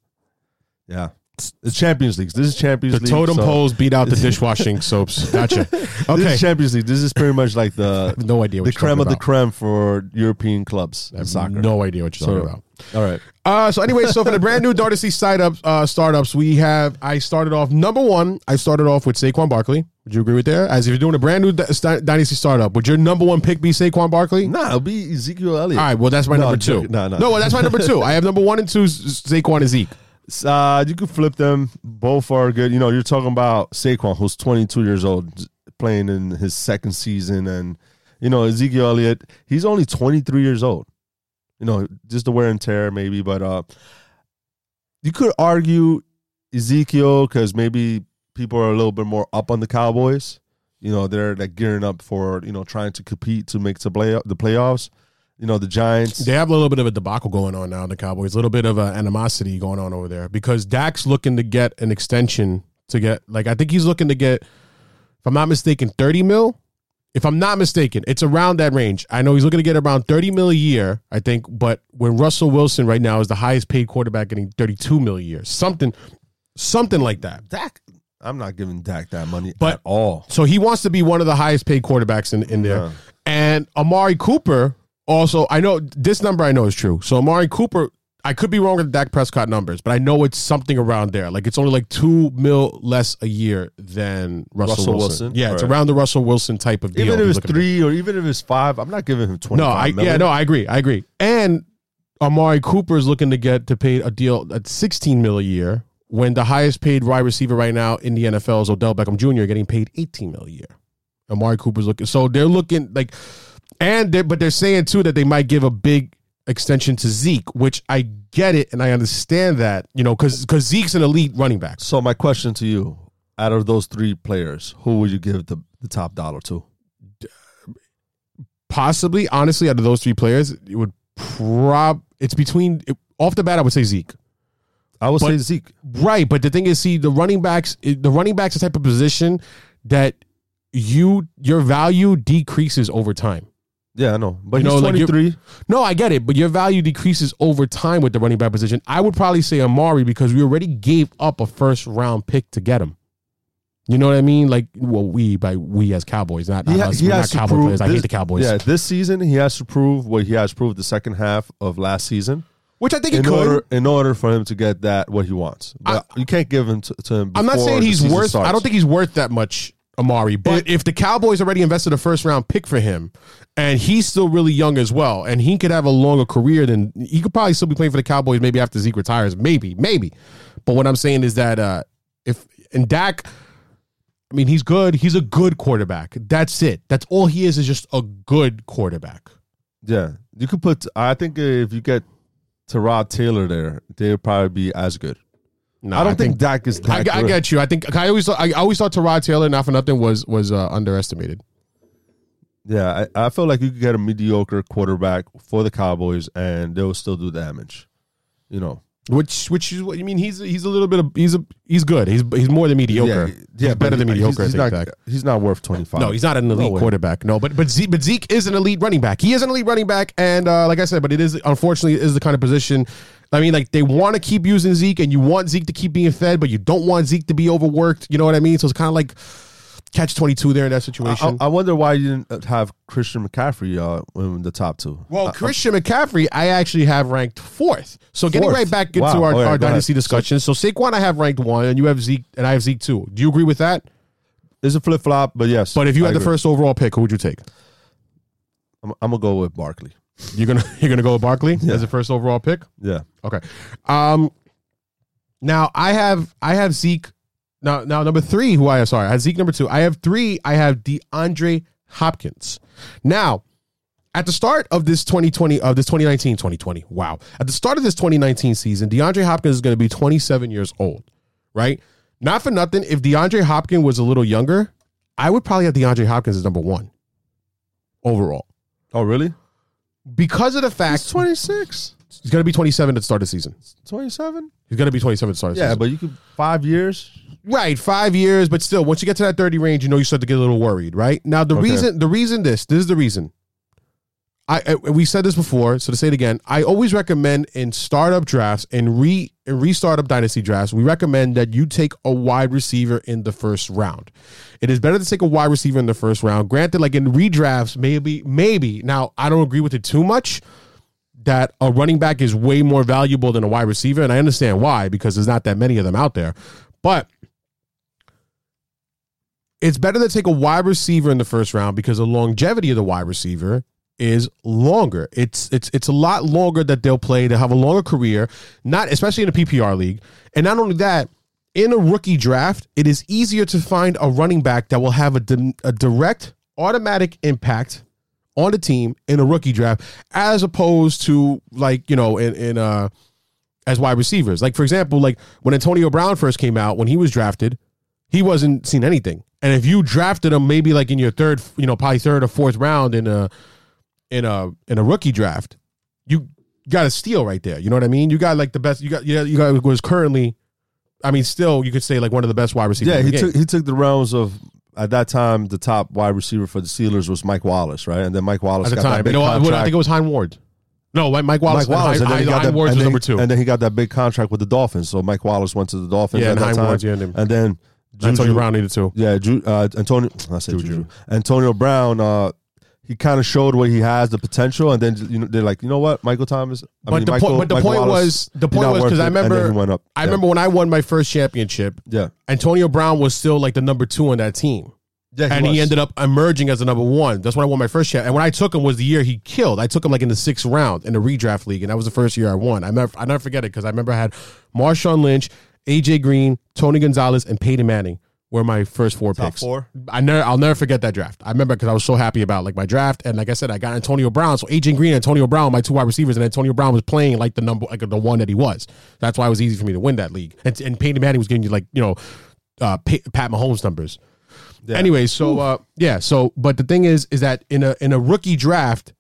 Yeah, it's, Champions League. This is Champions The League. totem so- poles beat out the [LAUGHS] dishwashing soaps. Gotcha. Okay. Champions League. This is pretty much like the [LAUGHS] no idea what the creme of the creme for European clubs in have soccer. No idea what you're So- talking about. All right. Uh, so anyway, so for the brand new Dynasty startups, uh, startups, we have. I started off number one. I started off with Saquon Barkley. Would you agree with that? As if you're doing a brand new st- Dynasty startup, would your number one pick be Saquon Barkley? Nah, it'll be Ezekiel Elliott. All right. Well, that's my No, number two. No, no. no. Well, that's my number two. I have number one and two. Saquon and Zeke. Uh, you could flip them. Both are good. You know, you're talking about Saquon, who's 22 years old, playing in his second season, and you know Ezekiel Elliott, he's only 23 years old. You know, just the wear and tear, maybe, but uh, you could argue Ezekiel because maybe people are a little bit more up on the Cowboys. You know, they're like gearing up for you know trying to compete to make the play the playoffs. You know, the Giants. They have a little bit of a debacle going on now. The Cowboys, a little bit of an animosity going on over there because Dak's looking to get an extension to get like I think he's looking to get, if I'm not mistaken, thirty mil. If I'm not mistaken, it's around that range. I know he's looking to get around thirty mil a year. I think, but when Russell Wilson right now is the highest paid quarterback, getting thirty two mil a year, something, something like that. Dak, I'm not giving Dak that money But- at all. So he wants to be one of the highest paid quarterbacks in, in there. Yeah. And Amari Cooper also, I know this number I know is true. So Amari Cooper, I could be wrong with the Dak Prescott numbers, but I know it's something around there. Like it's only like two mil less a year than Russell, Russell Wilson. Wilson? Yeah, it's around the Russell Wilson type of deal. Even if it's three or even if it's five, I'm not giving him twenty. No, I yeah, no, I agree. I agree. And Amari Cooper is looking to get to pay a deal at 16 mil a year when the highest paid wide receiver right now in the NFL is Odell Beckham Jr. getting paid 18 mil a year. Amari Cooper's looking so they're looking like and they but they're saying too that they might give a big extension to Zeke, which I get it and I understand that, you know, cuz cuz Zeke's an elite running back. So my question to you, out of those three players, who would you give the, the top dollar to? Possibly, honestly, out of those three players, it would prob it's between off the bat I would say Zeke. I would But- say Zeke. Right, but the thing is, see, the running backs, the running backs, is the type of position that you your value decreases over time. Yeah, I know. But You know, like, you're- 23. No, I get it, but your value decreases over time with the running back position. I would probably say Amari because we already gave up a first round pick to get him. You know what I mean? Like, well, we by we as Cowboys, not, not ha- us. We're not Cowboy players. I hate the Cowboys. Yeah, this season he has to prove what he has proved the second half of last season which I think he in could. order in order for him to get that what he wants. But you can't give him to, to him. I'm not saying he's worth. starts. I don't think he's worth that much, Amari. But if the Cowboys already invested a first round pick for him, and he's still really young as well, and he could have a longer career than he could probably still be playing for the Cowboys maybe after Zeke retires, maybe, maybe. But what I'm saying is that uh, if and Dak, I mean, he's good. He's a good quarterback. That's it. That's all he is. Is just a good quarterback. Yeah, you could put. I think if you get Tyrod Taylor there, they'll probably be as good. No, I don't think, Dak is I, that I good. get you. I think I always thought, I always thought Tyrod Taylor, not for nothing, was was uh, underestimated. Yeah, I, I feel like you could get a mediocre quarterback for the Cowboys and they'll still do damage. You know. Which which is what you mean? He's he's a little bit of he's a he's good. He's he's more than mediocre. Yeah, he's better than mediocre. He's, he's not. He's not worth twenty five. No, he's not an elite way. quarterback. No, but but Zeke, but Zeke is an elite running back. He is an elite running back, and uh, like I said, but it is unfortunately it is the kind of position. I mean, like they want to keep using Zeke, and you want Zeke to keep being fed, but you don't want Zeke to be overworked. You know what I mean? So it's kind of like catch twenty two there in that I, situation. I wonder why you didn't have Christian McCaffrey uh, in the top two. Well, Uh, Christian McCaffrey, I actually have ranked fourth. So getting right back into Wow. our, All right, our dynasty ahead. discussion. So Saquon, I have ranked one, and you have Zeke, and I have Zeke two. Do you agree with that? it's a flip flop, but yes. But if you I had the first overall pick, who would you take? I'm, I'm gonna go with Barkley. You're gonna [LAUGHS] you're gonna go with Barkley Yeah. as the first overall pick. Yeah, Okay. Um. Now I have I have Zeke. Now now number three, who I have sorry, I have Zeke number two. I have three. I have DeAndre Hopkins. Now at the start of this 2020 of this 2019 2020 wow at the start of this 2019 season deandre hopkins is going to be 27 years old right not for nothing if deandre hopkins was a little younger i would probably have deandre hopkins as number one overall Oh, really? because of the fact He's 26, he's going to be 27 at the start of the season 27. he's going to be 27 at the start of the Yeah, season but you could five years. Right, five years, but still, once you get to that thirty range, you know you start to get a little worried, right? Now, the Okay. reason, the reason this, this is the reason. I, I we said this before, so to say it again, I always recommend in startup drafts and re and restartup dynasty drafts, we recommend that you take a wide receiver in the first round. It is better to take a wide receiver in the first round. Granted, like in redrafts, maybe, maybe. Now, I don't agree with it too much that a running back is way more valuable than a wide receiver, and I understand why because there's not that many of them out there. But it's better to take a wide receiver in the first round because the longevity of the wide receiver is longer. It's it's it's a lot longer that they'll play. They'll have a longer career, not especially in a PPR league. And not only that, in a rookie draft, it is easier to find a running back that will have a, di- a direct automatic impact on the team in a rookie draft as opposed to like, you know, in in uh as wide receivers. Like for example, like when Antonio Brown first came out when he was drafted, he wasn't seen anything. And if you drafted him maybe like in your third, you know, probably third or fourth round in a in a in a rookie draft, you got a steal right there. You know what I mean? You got like the best. You got yeah. You got was currently, I mean, still you could say like one of the best wide receivers. Yeah, he took he took the realms of at that time the top wide receiver for the Steelers was Mike Wallace, right? And then Mike Wallace at the time. big You know, contract. I think it was Hines Ward. No, Mike, Wallace. Mike Wallace, and and then he got Hein that, Ward and was then number two. and then he got that big contract with the Dolphins. So Mike Wallace went to the Dolphins. Yeah, at and that Hein time. End. and then Antonio Brown needed two. Yeah, Ju, uh, Antonio. I said Juju. Juju. Antonio Brown. Uh, he kind of showed what he has, the potential, and then you know they're like, you know what, Michael Thomas. I But mean, the Michael, point- but the Mike point Wallace, was- the point was because I it. And then remember- he. I Yeah. remember when I won my first championship. Yeah, Antonio Brown was still like the number two on that team. yeah, and he ended up emerging as the number one. That's when I won my first shot. And when I took him was the year he killed. I took him like in the sixth round in the redraft league, and that was the first year I won. I never, I never forget it because I remember I had Marshawn Lynch, AJ Green, Tony Gonzalez, and Peyton Manning were my first four Top picks. four? I never, I'll never forget that draft. I remember because I was so happy about like my draft, and like I said, I got Antonio Brown. So AJ Green, and Antonio Brown, my two wide receivers, and Antonio Brown was playing like the number, like the one that he was. That's why it was easy for me to win that league. And, and Peyton Manning was giving you like you know, uh, Pa- Pat Mahomes numbers. Anyway, so uh, yeah, so but the thing is, is that in a in a rookie draft,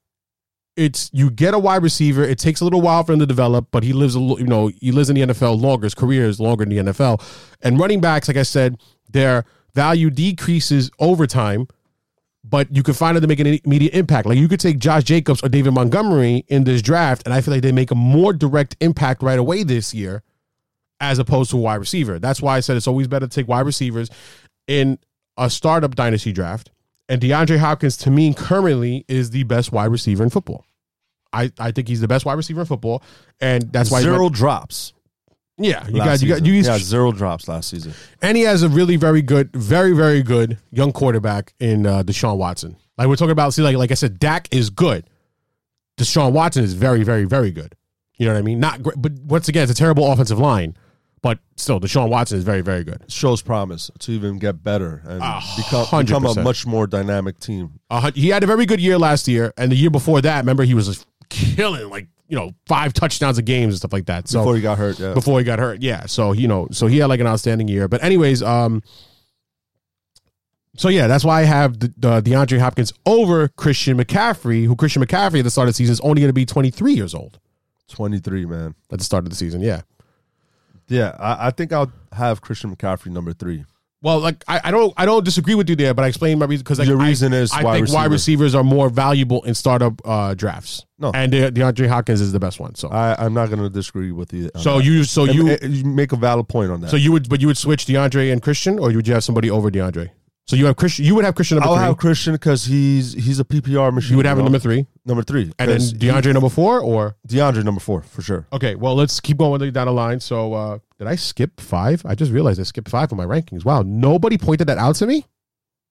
it's you get a wide receiver. It takes a little while for him to develop, but he lives a you know he lives in the NFL longer. His career is longer in the NFL, and running backs, like I said, their value decreases over time. But you can find them to make an immediate impact. Like you could take Josh Jacobs or David Montgomery in this draft, and I feel like they make a more direct impact right away this year, as opposed to a wide receiver. That's why I said it's always better to take wide receivers in a startup dynasty draft. And DeAndre Hopkins, to me, currently is the best wide receiver in football. I, I think he's the best wide receiver in football, and that's why zero went- drops. yeah, you got you got you. yeah, zero drops last season. and he has a really very good, very very good young quarterback in uh, Deshaun Watson. Like we're talking about, see, like like I said, Dak is good. Deshaun Watson is very very very good. You know what I mean? Not great, but once again, it's a terrible offensive line, but still, Deshaun Watson is very very good. Shows promise to even get better and A become, become a much more dynamic team. Uh, he had a very good year last year, and the year before that, remember he was just killing like you know five touchdowns a games and stuff like that. So Before he got hurt, yeah. before he got hurt, yeah. So you know, so he had like an outstanding year. But anyways, um, so yeah, that's why I have the, the DeAndre Hopkins over Christian McCaffrey, who Christian McCaffrey at the start of the season is only going to be twenty three years old 23, man. at the start of the season. Yeah. Yeah, I, I think I'll have Christian McCaffrey number three. Well, like I, I don't I don't disagree with you there, but I explain my reason because like, Your I- reason is I wide think wide receivers are more valuable in startup uh, drafts. No. and De- DeAndre Hopkins is the best one. So I, I'm not going to disagree with you. so that. you so you you make a valid point on that. So you would, but you would switch DeAndre and Christian, or would you have somebody over DeAndre? So you have Christian. You would have Christian number I'll three. have Christian because he's he's a PPR machine. you would have him number three, number three, and then 'cause DeAndre number four, or DeAndre number four for sure. okay. Well, let's keep going down the line. So uh, did I skip five? I just realized I skipped five on my rankings. Wow, nobody pointed that out to me.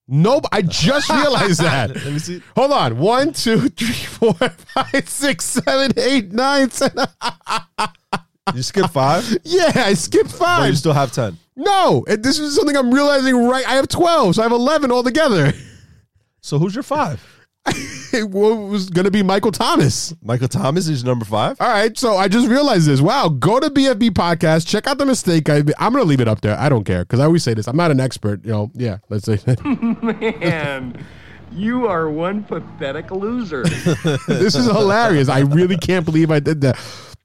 Nope, I just [LAUGHS] realized that. Let me see. Hold on. One, two, three, four, [LAUGHS] five, six, seven, eight, nine, ten. [LAUGHS] You skip five, [LAUGHS] Yeah, I skipped but five. you still have ten. no, and this is something I'm realizing right. I have twelve, so I have eleven altogether. [LAUGHS] So who's your five? [LAUGHS] it was going to be Michael Thomas. Michael Thomas is number five. All right, so I just realized this. Wow, go to BFB podcast, check out the mistake. I, I'm going to leave it up there. I don't care because I always say this. I'm not an expert. You know, yeah. Let's say Man, you are one pathetic loser. this is hilarious. I really can't believe I did that.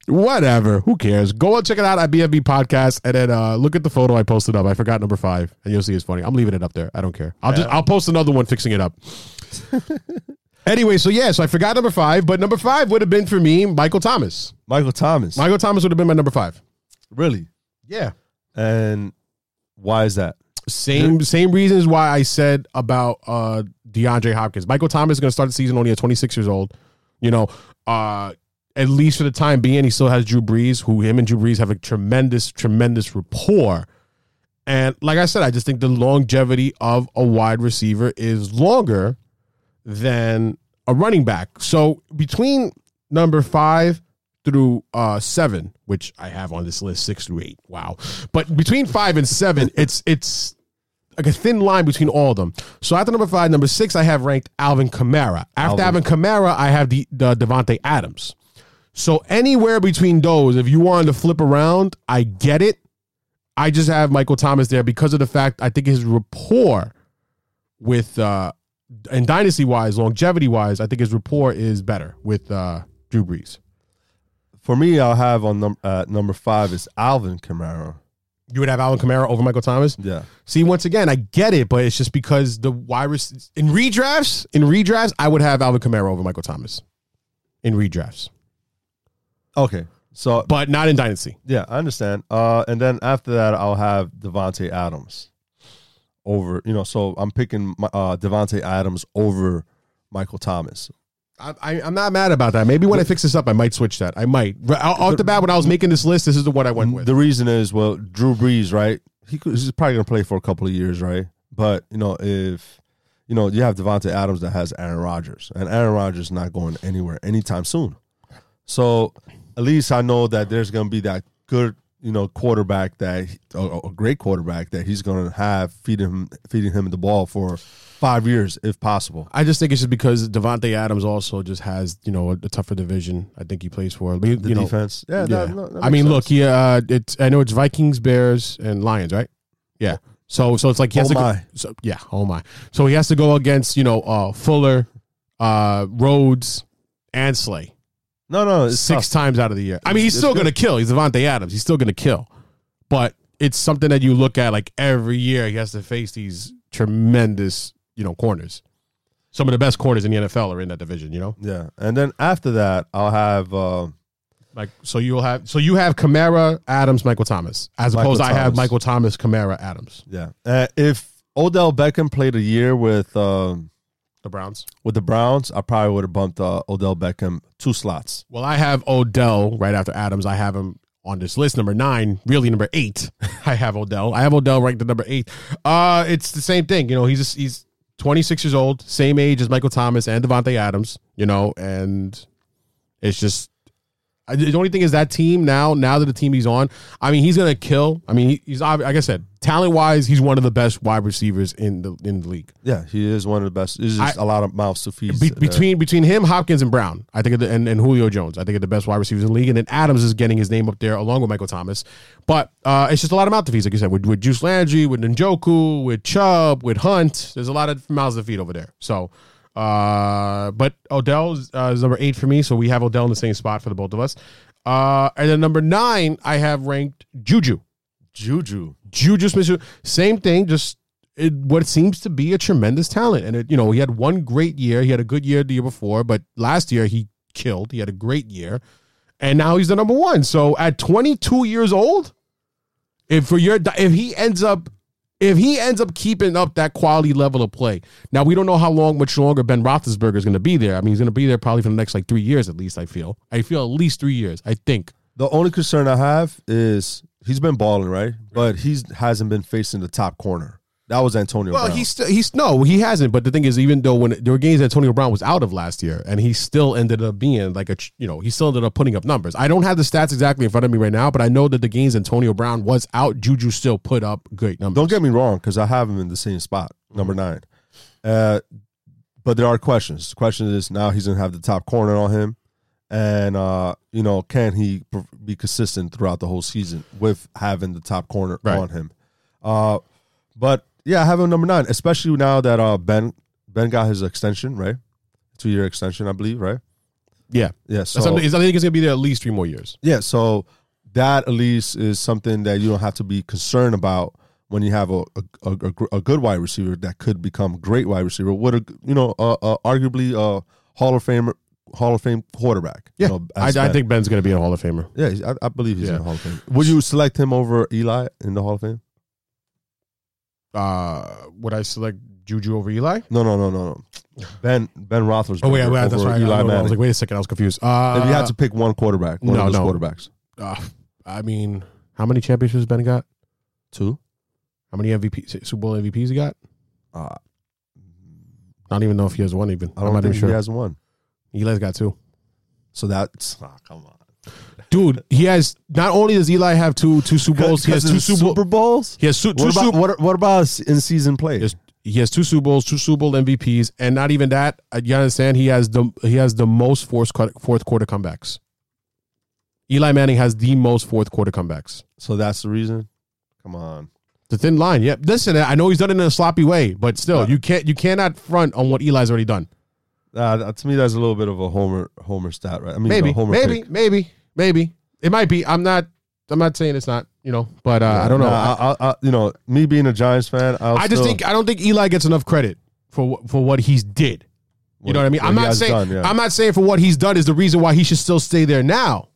Whatever. Who cares? Go and check it out at BFB podcast, and then uh, look at the photo I posted up. I forgot number five, and you'll see it's funny. I'm leaving it up there. I don't care. I'll just I'll post another one fixing it up. [LAUGHS] anyway, so yeah, so I forgot number five, but number five would have been for me Michael Thomas. Michael Thomas. Michael Thomas would have been my number five. really? Yeah. And why is that? Same same reasons why I said about uh DeAndre Hopkins. Michael Thomas is going to start the season only at 26 years old. You know, uh at least for the time being, he still has Drew Brees, who him and Drew Brees have a tremendous, tremendous rapport. And like I said, I just think the longevity of a wide receiver is longer than a running back. So between number five through uh seven, which I have on this list, six through eight. Wow. But between five and seven, [LAUGHS] it's it's like a thin line between all of them. So after number five, number six, I have ranked Alvin Kamara. After Alvin, Alvin. Kamara, I have the, the Davante Adams. So anywhere between those, if you wanted to flip around, I get it. I just have Michael Thomas there because of the fact I think his rapport with uh and dynasty wise, longevity wise, I think his rapport is better with uh Drew Brees. For me, I'll have on num- uh, number five is Alvin Kamara. You would have Alvin Kamara over Michael Thomas? Yeah. See, once again, I get it, but it's just because the wide rec- in redrafts, in redrafts, I would have Alvin Kamara over Michael Thomas in redrafts, Okay. So, but not in dynasty. yeah, I understand. Uh, and then after that, I'll have Davante Adams over. You know, so I'm picking my- uh, Davante Adams over Michael Thomas. I, I, I'm not mad about that. Maybe when I fix this up, I might switch that. I might. Right Off the bat, when I was making this list, this is the one I went with. The reason is, well, Drew Brees, right? He could, he's probably going to play for a couple of years, right? But you know, if you know, you have Davante Adams that has Aaron Rodgers, and Aaron Rodgers is not going anywhere anytime soon. So at least I know that there's going to be that good, you know, quarterback that a, great quarterback that he's going to have feeding him feeding him the ball for five years if possible. I just think it's just because Davante Adams also just has you know a, a tougher division. I think he plays for. Mean, The know, defense, yeah. Yeah. that- no, that I mean, sense. look, he uh, it's I know it's Vikings, Bears, and Lions, right? Yeah. So so it's like he has Oh to go, so yeah, oh my. So he has to go against you know uh, Fuller, uh, Rhodes, and Slay no, no, it's six tough. times out of the year. I mean, he's It's still gonna kill. He's Davante Adams. He's still gonna kill, but it's something that you look at like every year. He has to face these tremendous you know corners. Some of the best corners in the NFL are in that division. You know. Yeah, and then after that, I'll have. Uh, Like so, you'll have so you have Kamara, Adams, Michael Thomas, as Michael opposed to I have Michael Thomas, Kamara, Adams, Yeah. Uh, if Odell Beckham played a year with um, the Browns. with the Browns, I probably would have bumped uh, Odell Beckham two slots. Well, I have Odell right after Adams. I have him on this list, number nine, really number eight. [LAUGHS] I have Odell. I have Odell ranked at number eight. Uh, it's the same thing. You know, he's he's 26 years old, same age as Michael Thomas and Davante Adams. You know, and it's just the only thing is that team now. Now that the team he's on, I mean, he's gonna kill. I mean, he's like I said, talent wise, he's one of the best wide receivers in the in the league. Yeah, he is one of the best. It's just I- a lot of mouths to feed. Be- between between him, Hopkins, and Brown, I think, and, and Julio Jones, I think are the best wide receivers in the league. And then Adams is getting his name up there along with Michael Thomas. But uh, it's just a lot of mouths to feed, like you said, with, with Juice Landry, with Njoku, with Chubb, with Hunt. There's a lot of mouths to feed over there. So, uh, but Odell is, uh, is number eight for me. So we have Odell in the same spot for the both of us. Uh, and then number nine, I have ranked Juju. Juju. Juju Smith, same thing, just it, what seems to be a tremendous talent. And it, you know, he had one great year. He had a good year the year before, but last year he killed. He had a great year, and now he's the number one. So at 22 years old, if for your if he ends up if he ends up keeping up that quality level of play, now we don't know how long, much longer Ben Roethlisberger is going to be there. I mean, he's going to be there probably for the next like three years at least. I feel. I feel at least three years. I think. The only concern I have is he's been balling, right? But he's hasn't been facing the top corner. That was Antonio Well, Brown. he's still he's no, he hasn't. But the thing is, even though when there were games Antonio Brown was out of last year, and he still ended up being like a you know he still ended up putting up numbers. I don't have the stats exactly in front of me right now, but I know that the games Antonio Brown was out, Juju still put up great numbers. Don't get me wrong, because I have him in the same spot, number Mm-hmm. nine. Uh, but there are questions. The question is now he's gonna have the top corner on him, and uh, you know, can he be consistent throughout the whole season with having the top corner Right. on him? Uh, but yeah, I have him number nine, especially now that uh Ben Ben got his extension, right? Two year extension, I believe, right? Yeah. Yeah. So I think it's gonna be there at least three more years. yeah, so that at least is something that you don't have to be concerned about when you have a a, a, a- good wide receiver that could become a great wide receiver with a you know uh, uh, arguably a Hall of Fame Hall of Fame quarterback. Yeah, you know, I, I think Ben's gonna be a Hall of Famer. yeah, I, I believe he's in the Hall of Fame. Would you select him over Eli in the Hall of Fame? Uh, would I select Juju over Eli? No, no, no, no, no. Ben Ben Roethlisberger Oh wait, wait over that's right. I, Eli I, I was like, wait a second, I was confused. Uh, if you had to pick one quarterback, one no, of those no. quarterbacks, uh, I mean, how many championships Ben got? two. How many MVP Super Bowl MVPs he got? Uh, I don't even know if he has one. Even I I'm don't not think even sure. he has one. Eli's got two. So that's oh, come on. Dude, he has. Not only does Eli have two two Super Bowls, he has two Super, Super Bowls. He has two, two What about, Super. what, what about in season play? He has, he has two Super Bowls, two Super Bowl MVPs, and not even that. uh, You understand? He has the he has the most fourth quarter, fourth quarter comebacks. Eli Manning has the most fourth quarter comebacks. So that's the reason. Come on. The thin line. Yep. Listen, I know he's done it in a sloppy way, but still, you can't you cannot front on what Eli's already done. Uh, to me, that's a little bit of a homer homer stat, right? I mean, Maybe, homer maybe, pick. maybe, maybe. It might be. I'm not. I'm not saying it's not. You know, but uh, I don't know. Nah, I, I, I, you know, me being a Giants fan, I'll I just still- think I don't think Eli gets enough credit for for what he's did. You What- know what I mean? what I'm not saying done, yeah. I'm not saying for what he's done is the reason why he should still stay there now.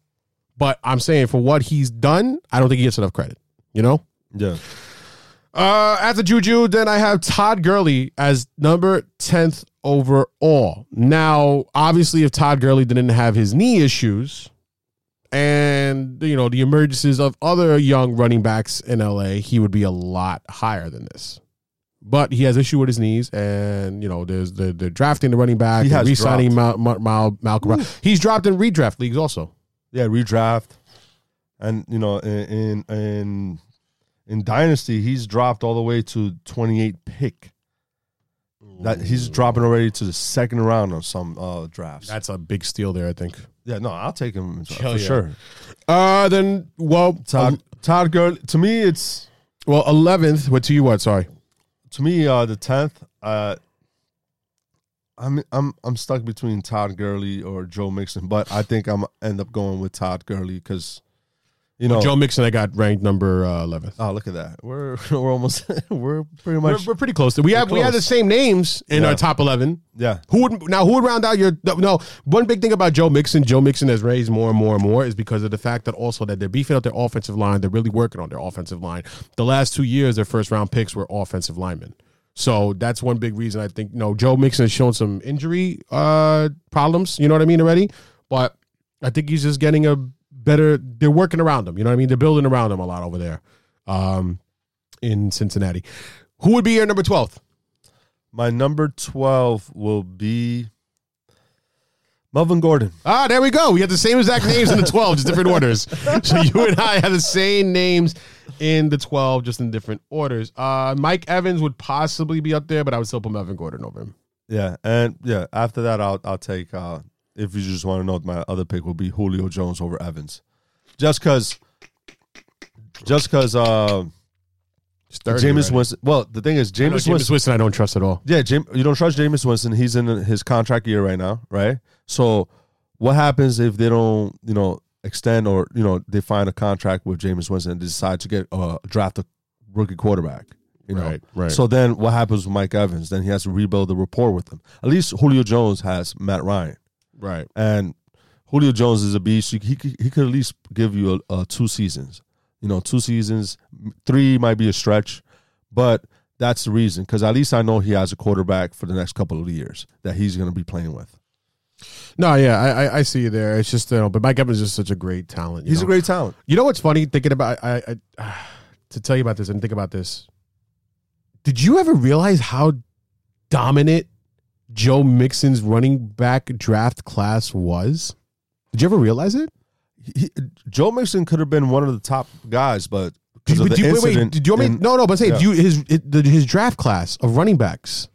But I'm saying for what he's done, I don't think he gets enough credit. You know? yeah. Uh after Juju, then I have Todd Gurley as number 10th overall. Now, obviously, if Todd Gurley didn't have his knee issues and you know the emergences of other young running backs in LA, he would be a lot higher than this. But he has issue with his knees, and you know there's the the drafting the running back, He re-signing Mal. Mal, Mal, Malcolm. Brown. He's dropped in redraft leagues also. Yeah, redraft, and you know, in in in, in dynasty, he's dropped all the way to twenty eight pick. That he's dropping already to the second round on some uh, drafts. That's a big steal there, I think. yeah, no, I'll take him for Hell yeah. sure. Uh then well Todd Todd Gurley. To me, it's well eleventh. What to you? What? Sorry. to me uh, the tenth. Uh, I'm I'm I'm stuck between Todd Gurley or Joe Mixon, but I think I'm end up going with Todd Gurley because you know Joe Mixon, I got ranked number uh, eleventh. Oh, look at that. We're [LAUGHS] we're almost [LAUGHS] we're pretty we're, much we're pretty close. We have we have the same names in Yeah. our top eleven. yeah. Who would now? Who would round out your? No, one big thing about Joe Mixon. Joe Mixon has raised more and more and more is because of the fact that also that they're beefing up their offensive line. They're really working on their offensive line. The last two years, their first round picks were offensive linemen. So that's one big reason I think. No, Joe Mixon has shown some injury uh, problems. You know what I mean already, but I think he's just getting a better. They're working around him. You know what I mean? They're building around him a lot over there um, in Cincinnati. Who would be your number twelfth? My number twelve will be Melvin Gordon. Ah, there we go. We have the same exact names in the 12, just different orders. [LAUGHS] So you and I have the same names in the 12, just in different orders. Uh, Mike Evans would possibly be up there, but I would still put Melvin Gordon over him. Yeah, and yeah, after that I'll I'll take uh if you just want to know my other pick will be Julio Jones over Evans. Just cuz just cuz uh It's 30 Jameis already. Winston well, the thing is Jameis Winston Winston, I don't trust at all. Yeah, Jam- you don't trust Jameis Winston. He's in his contract year right now, right? So, what happens if they don't, you know, extend or you know they find a contract with Jameis Winston and decide to get uh, draft a rookie quarterback? You know, Right, right. So then, what happens with Mike Evans? Then he has to rebuild the rapport with them. At least Julio Jones has Matt Ryan, Right. and Julio Jones is a beast. He he, could- he could at least give you a, a two seasons. You know, two seasons, three might be a stretch, but that's the reason. Because at least I know he has a quarterback for the next couple of years that he's going to be playing with. No, yeah, I, I, I see you there. It's just, you know, but Mike Evans is just such a great talent. He's know? a great talent. You know what's funny? Thinking about I, I to tell you about this and think about this. Did you ever realize how dominant Joe Mixon's running back draft class was? Did you ever realize it? He, Joe Mixon could have been one of the top guys, but because Did, of the do you- wait, wait, did you want me? in- no, no, but say Yeah. do you, his his draft class of running backs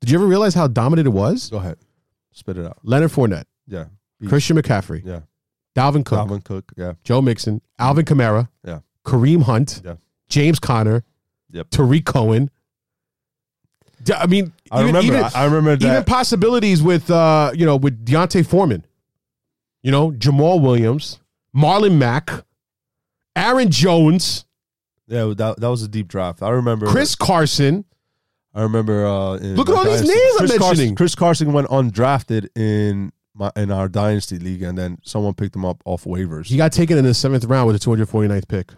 Did you ever realize how dominant it was? Go ahead, spit it out. Leonard Fournette, Yeah. Christian McCaffrey, Yeah, Dalvin Cook, Dalvin Cook. Yeah, Joe Mixon, Alvin Kamara, Yeah. Kareem Hunt, Yeah. James Conner, Yep. Tarik Cohen. I mean, I even, remember. even, I, remember even possibilities with uh, you know, with D'Onta Foreman, you know, Jamaal Williams, Marlon Mack, Aaron Jones, yeah, that that was a deep draft. I remember Chris Carson. I remember. Uh, in Look at all these dynasty- names I'm Chris mentioning. Carson, Chris Carson went undrafted in my in our dynasty league, and then someone picked him up off waivers. He got taken in the seventh round with the 249th pick.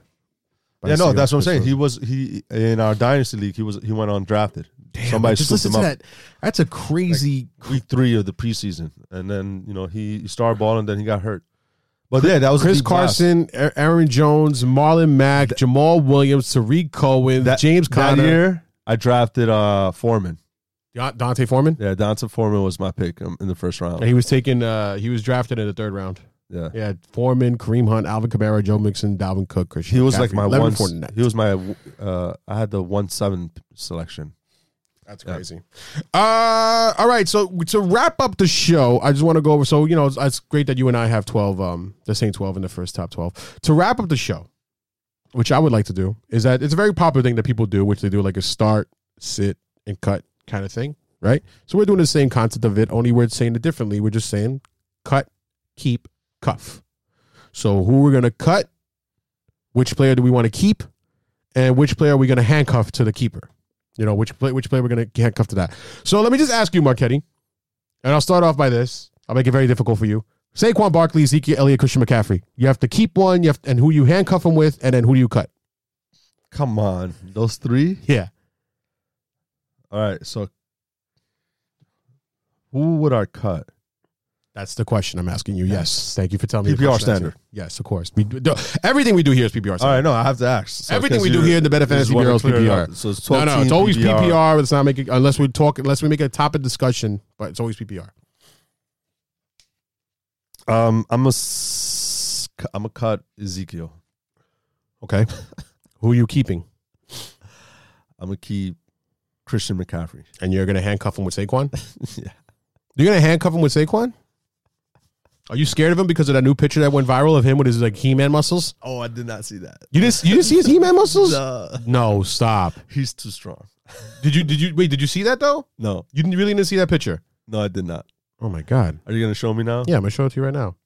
By yeah, no, that's what I'm saying. So- He was he in our dynasty league. He was he went undrafted. Damn, Somebody just listen him to up that. That's a crazy. week three of the preseason, and then you know he, he started balling, then he got hurt. But yeah, that was a Chris deep blast. Carson, A- Aaron Jones, Marlon Mack, Jamaal Williams, Tarik Cohen, That, James that Conner, year, I drafted uh Foreman. D'Onta Foreman. Yeah, D'Onta Foreman was my pick um, in the first round. And he was taken. Uh, he was drafted in the third round. Yeah, Yeah, Foreman, Kareem Hunt, Alvin Kamara, Joe Mixon, Dalvin Cook, Christian. he was like my one. He was my. Uh, I had the one seven selection. That's crazy. Uh, all right. So to wrap up the show, I just want to go over. So you know, it's, it's great that you and I have twelve. Um, the same twelve in the first top twelve. To wrap up the show, which I would like to do, is that it's a very popular thing that people do, which they do like a start, sit, and cut kind of thing, right? So we're doing the same concept of it, only we're saying it differently. We're just saying cut, keep, cuff. So who we're gonna cut, which player do we want to keep, and which player are we gonna handcuff to the keeper? You know, which play, which player we're going to handcuff to that. So let me just ask you, Marchetti, and I'll start off by this. I'll make it very difficult for you. Saquon Barkley, Ezekiel Elliott, Christian McCaffrey. You have to keep one, you have and who you handcuff him with, and then who do you cut? Come on, those three. Yeah. All right, so who would I cut? That's the question I'm asking you. Yes. Thank you for telling me. PPR standard. Yes, of course. We do, everything we do here is PPR All standard. right, no, I have to ask. So, Everything we do here in the Better Fantasy Bureau is PPR. So it's No, 12 no, it's team always PPR. Let's not make it unless we talk unless we make a topic discussion, but it's always PPR. Um, I'm a, I'm a cut Ezekiel. Okay. who are you keeping? I'm gonna keep Christian McCaffrey. And you're gonna handcuff him with Saquon? [LAUGHS] yeah. You're gonna handcuff him with Saquon? Are you scared of him because of that new picture that went viral of him with his like He-Man muscles? Oh, I did not see that. You didn't you didn't see his He-Man muscles? Uh, No, stop. he's too strong. Did you did you wait, did you see that though? No, You didn't really didn't see that picture. no, I did not. Oh my god. Are you gonna show me now? Yeah, I'm gonna show it to you right now.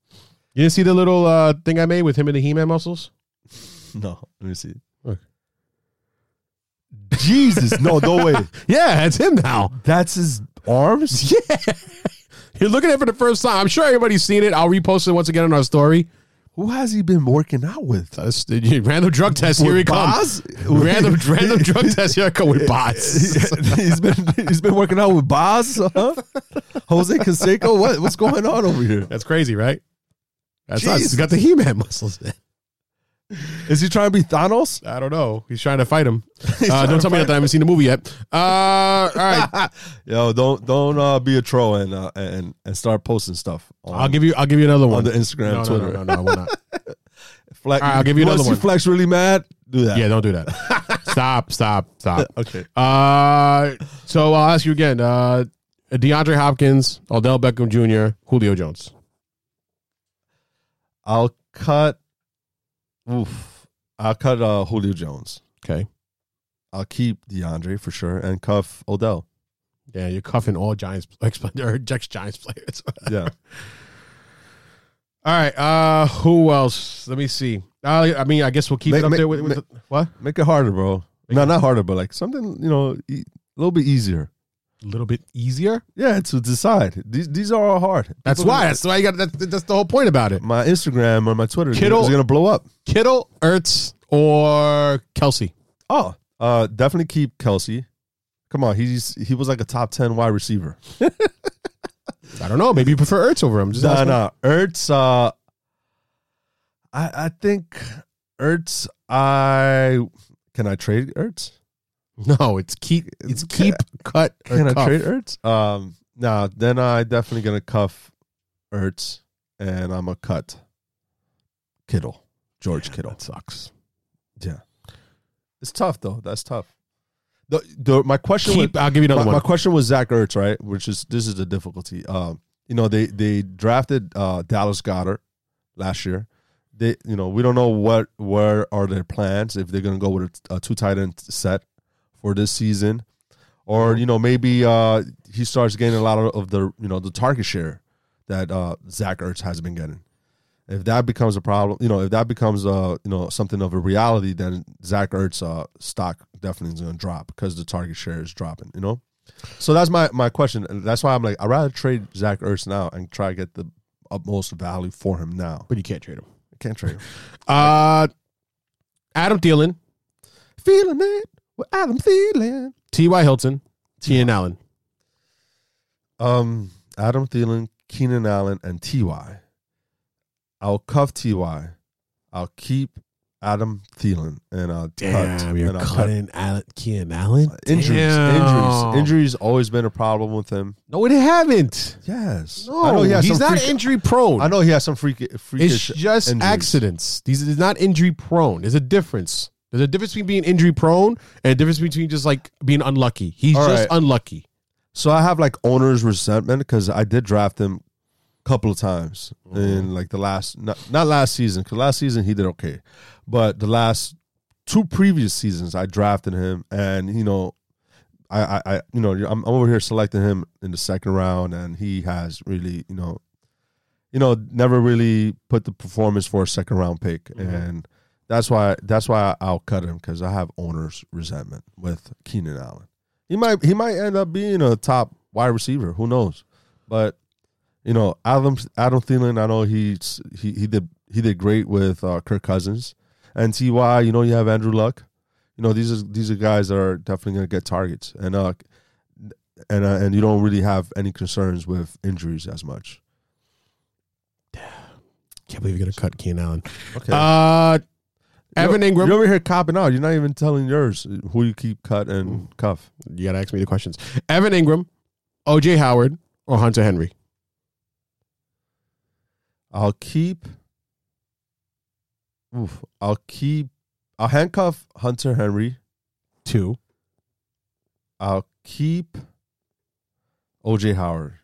You didn't see the little uh, thing I made with him and the He-Man muscles? [LAUGHS] No, let me see. Look. Jesus, no, no way. [LAUGHS] Yeah, it's him now. That's his arms. [LAUGHS] Yeah. You're looking at it for the first time. I'm sure everybody's seen it. I'll repost it once again on our story. Who has he been working out with? The random drug test. Here With he comes. Random random [LAUGHS] drug test. Here I come with bots. [LAUGHS] he's been he's been working out with Boz, huh? Jose Canseco. What what's going on over here? That's crazy, right? That's us. He's Jesus. got the He-Man muscles. [LAUGHS] Is he trying to be Thanos? I don't know. He's trying to fight him. [LAUGHS] Uh, don't tell me that I haven't seen the movie yet. Uh, all right, [LAUGHS] Yo, don't don't uh, be a troll and uh, and and start posting stuff. On, I'll give you. I'll give you another one on the Instagram, no, no, Twitter. No, no, no, we're not. Flex, right, I'll give you another you one. flex really mad, do that. Yeah, don't do that. stop, stop, stop. Okay. Uh, so I'll ask you again. Uh, DeAndre Hopkins, Odell Beckham Jr., Julio Jones. I'll cut. Oof. I'll cut uh, Julio Jones. Okay. I'll keep DeAndre for sure and cuff Odell. Yeah, you're cuffing all Giants [LAUGHS] or Jets Giants players. [LAUGHS] Yeah. all right. Uh, who else? Let me see. Uh, I mean, I guess we'll keep Make- it up make- there with, with make- the, what? Make it harder, bro. Make no, it- not harder, but like something you know, e- a little bit easier. A little bit easier. Yeah, to decide. These these are all hard. That's why. That's why you got. That's, that's the whole point about it. my Instagram or my Twitter is Kittle- gonna- is gonna blow up. Kittle, Ertz, or Kelce. Oh, uh, definitely keep Kelce. Come on, he's he was like a top ten wide receiver. [LAUGHS] I don't know. Maybe you prefer Ertz over him. Just No, asking. no, Ertz. Uh, I I think Ertz. I can I trade Ertz? No, it's keep. It's keep, cut, Can I cuff. trade Ertz? Um, nah. Then I definitely gonna cuff Ertz, and I'm gonna cut Kittle, George Kittle. That sucks. Yeah, it's tough though. That's tough. the, the my question Keep. was, I'll give you another my, one. my question was Zach Ertz, right? Which is this is the difficulty. Um, you know, they they drafted uh, Dallas Goedert last year. They, you know, we don't know what where are their plans if they're going to go with a, a two tight end set for this season, or you know maybe uh, he starts getting a lot of, of the you know the target share that uh, Zach Ertz has been getting. If that becomes a problem, you know, if that becomes uh, you know something of a reality, then Zach Ertz uh, stock definitely is going to drop because the target share is dropping. You know, so that's my my question, and that's why I'm like I'd rather trade Zach Ertz now and try to get the utmost value for him now. but you can't trade him. I can't trade him. [LAUGHS] Uh, Adam Thielen, Feeling it with Adam Thielen. T.Y. Hilton, Keenan Allen. Um, Adam Thielen, Keenan Allen, and Ty. I'll cuff Ty. I'll keep Adam Thielen, and I'll cut. Damn, you're and I'll cut. cutting Allen, Keenan Allen. Injuries, Damn. injuries, injuries. Always been a problem with him. No, it haven't. Yes, No, I know he has he's not freak- injury prone. I know he has some freak. It's just injuries. accidents. These is not injury prone. There's a difference. There's a difference between being injury prone and a difference between just like being unlucky. He's All just right. unlucky. So I have like owner's resentment because I did draft him a couple of times mm-hmm. in like the last not, not last season because last season he did okay, but the last two previous seasons I drafted him and you know I I, you know I'm, I'm over here selecting him in the second round and he has really you know you know never really put the performance for a second round pick mm-hmm. and that's why that's why I'll cut him because I have owner's resentment with Keenan Allen. He might he might end up being a top wide receiver. Who knows? But you know, Adam Adam Thielen. I know he's he he did he did great with uh, Kirk Cousins and Ty. You know, you have Andrew Luck. You know, these are these are guys that are definitely going to get targets, and uh, and uh, and you don't really have any concerns with injuries as much. Can't believe you're gonna cut Keenan Allen. Okay, Uh, Evan Engram. You're over here copping out. You're not even telling yours who you keep cut and mm. cuff. You gotta ask me the questions. Evan Engram, OJ Howard, or Hunter Henry. I'll keep. Oof, I'll keep. I'll handcuff Hunter Henry. Two. I'll keep OJ Howard.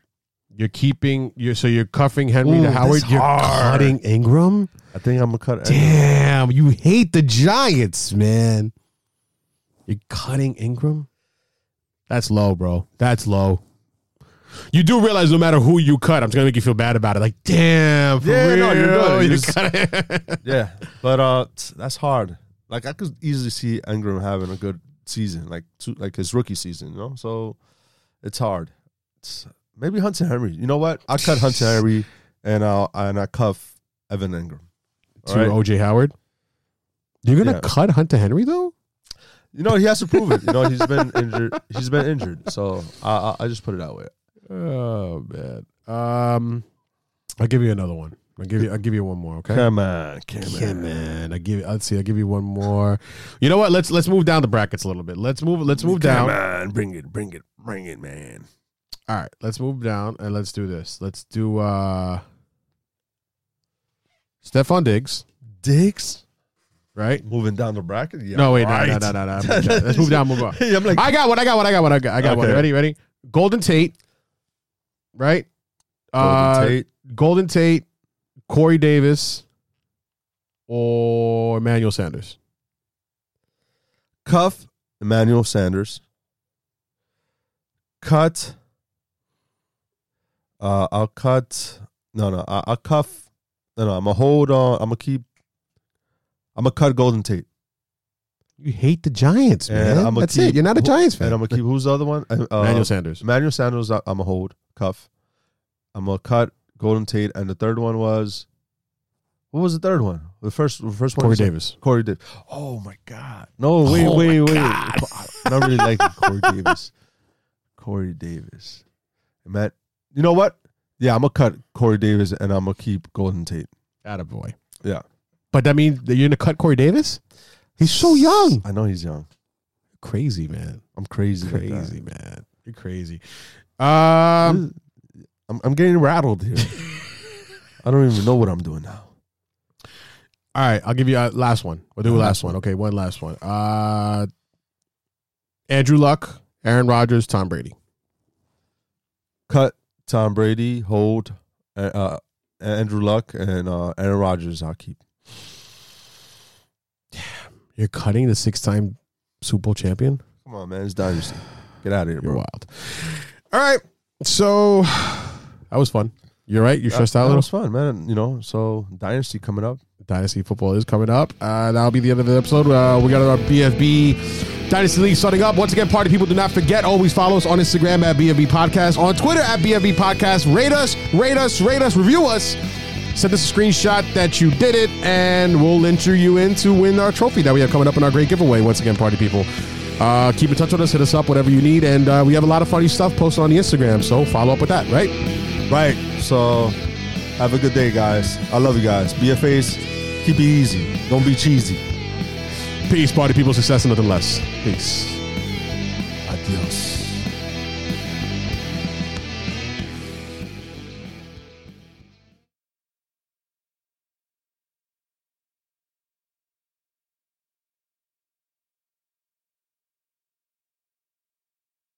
You're keeping. You're so you're cuffing Henry Ooh, to Howard. You're hard. cutting Engram. I think I'm gonna cut. Damn, you hate the Giants, man. You're cutting Engram. That's low, bro. That's low. You do realize no matter who you cut, I'm just gonna make you feel bad about it. Like, damn, for Yeah, real, no, you're good. you You just- cut. [LAUGHS] Yeah, but uh, that's hard. Like I could easily see Ingram having a good season, like two, like his rookie season. You know, so it's hard. It's, maybe Hunter Henry. You know what? I cut Hunter Henry and I'll and I cuff Evan Engram. All to right? OJ Howard. You're gonna Yeah. cut Hunter Henry though? You know he has to prove it. You know he's been injured. He's been injured. So I I, I just put it that way. Oh man. Um, I'll give you another one. I'll give you. I'll give you one more. Okay. Come on, come on. Yeah, man. I give. Let's see. I'll give you one more. You know what? Let's let's move down the brackets a little bit. Let's move. Let's move down. Come on, bring it, bring it, bring it, man. All right. Let's move down and let's do this. Let's do uh Stefon Diggs. Diggs Right. moving down the bracket. Yeah, no wait. right. No, no, no, no, no. Let's move down. Move on. [LAUGHS] I'm like, I got one. I got one. I got one. I got, I got one. Ready? Ready? Golden Tate. Right. Golden uh, Tate. Golden Tate, Corey Davis, or Emmanuel Sanders. cuff Emmanuel Sanders. Cut. Uh, I'll cut. No, no, I, I'll cuff. No, no, I'm gonna hold on. I'm gonna keep. I'm gonna cut Golden Tate, You hate the Giants, man. I'ma That's keep- it. You're not a Giants fan. and I'm gonna keep. Who's the other one? Uh, Emmanuel Sanders. Emmanuel Sanders. I- I'm gonna hold cuff. I'm gonna cut Golden Tate, and the third one was. What was the third one? The first, the first one. Corey you said? Davis. Corey Davis. Oh my god! No, wait, Oh wait, wait. God. I'm not really liking Corey Davis. Corey Davis. Matt, you know what? Yeah, I'm gonna cut Corey Davis and I'm gonna keep Golden Tate. Attaboy. Yeah, But that means that you're to cut Corey Davis? He's so young. I know he's young. Crazy, man. I'm crazy. that. Crazy, man. You're crazy. Um, I'm, I'm getting rattled here. [LAUGHS] I don't even know what I'm doing now. all right, I'll give you a last one. We'll do a last one. Okay, one last one. Uh, Andrew Luck, Aaron Rodgers, Tom Brady. Cut Tom Brady, hold uh, Andrew Luck, and uh, Aaron Rodgers. I'll keep. [SIGHS] You're cutting the six-time Super Bowl champion. Come on, man. It's dynasty. Get out of here, You're bro. wild. All right, so [SIGHS] that was fun. You're right. You're stressed out a That was fun, man. You know, so dynasty coming up. Dynasty football is coming up. Uh, that'll be the end of the episode. Uh, we got our BFB Dynasty League starting up. Once again, party people, do not forget, always follow us on Instagram at BFB Podcast, on Twitter at BFB Podcast. Rate us, rate us, rate us, review us. Send us a screenshot that you did it, and we'll enter you in to win our trophy that we have coming up in our great giveaway. Once again, party people. Uh, keep in touch with us, hit us up, whatever you need. And uh, we have a lot of funny stuff posted on the Instagram, so follow up with that, right? Right. So have a good day, guys. I love you guys. BFAs, keep it easy. Don't be cheesy. Peace, party people, success, and nothing less. Peace. Adios.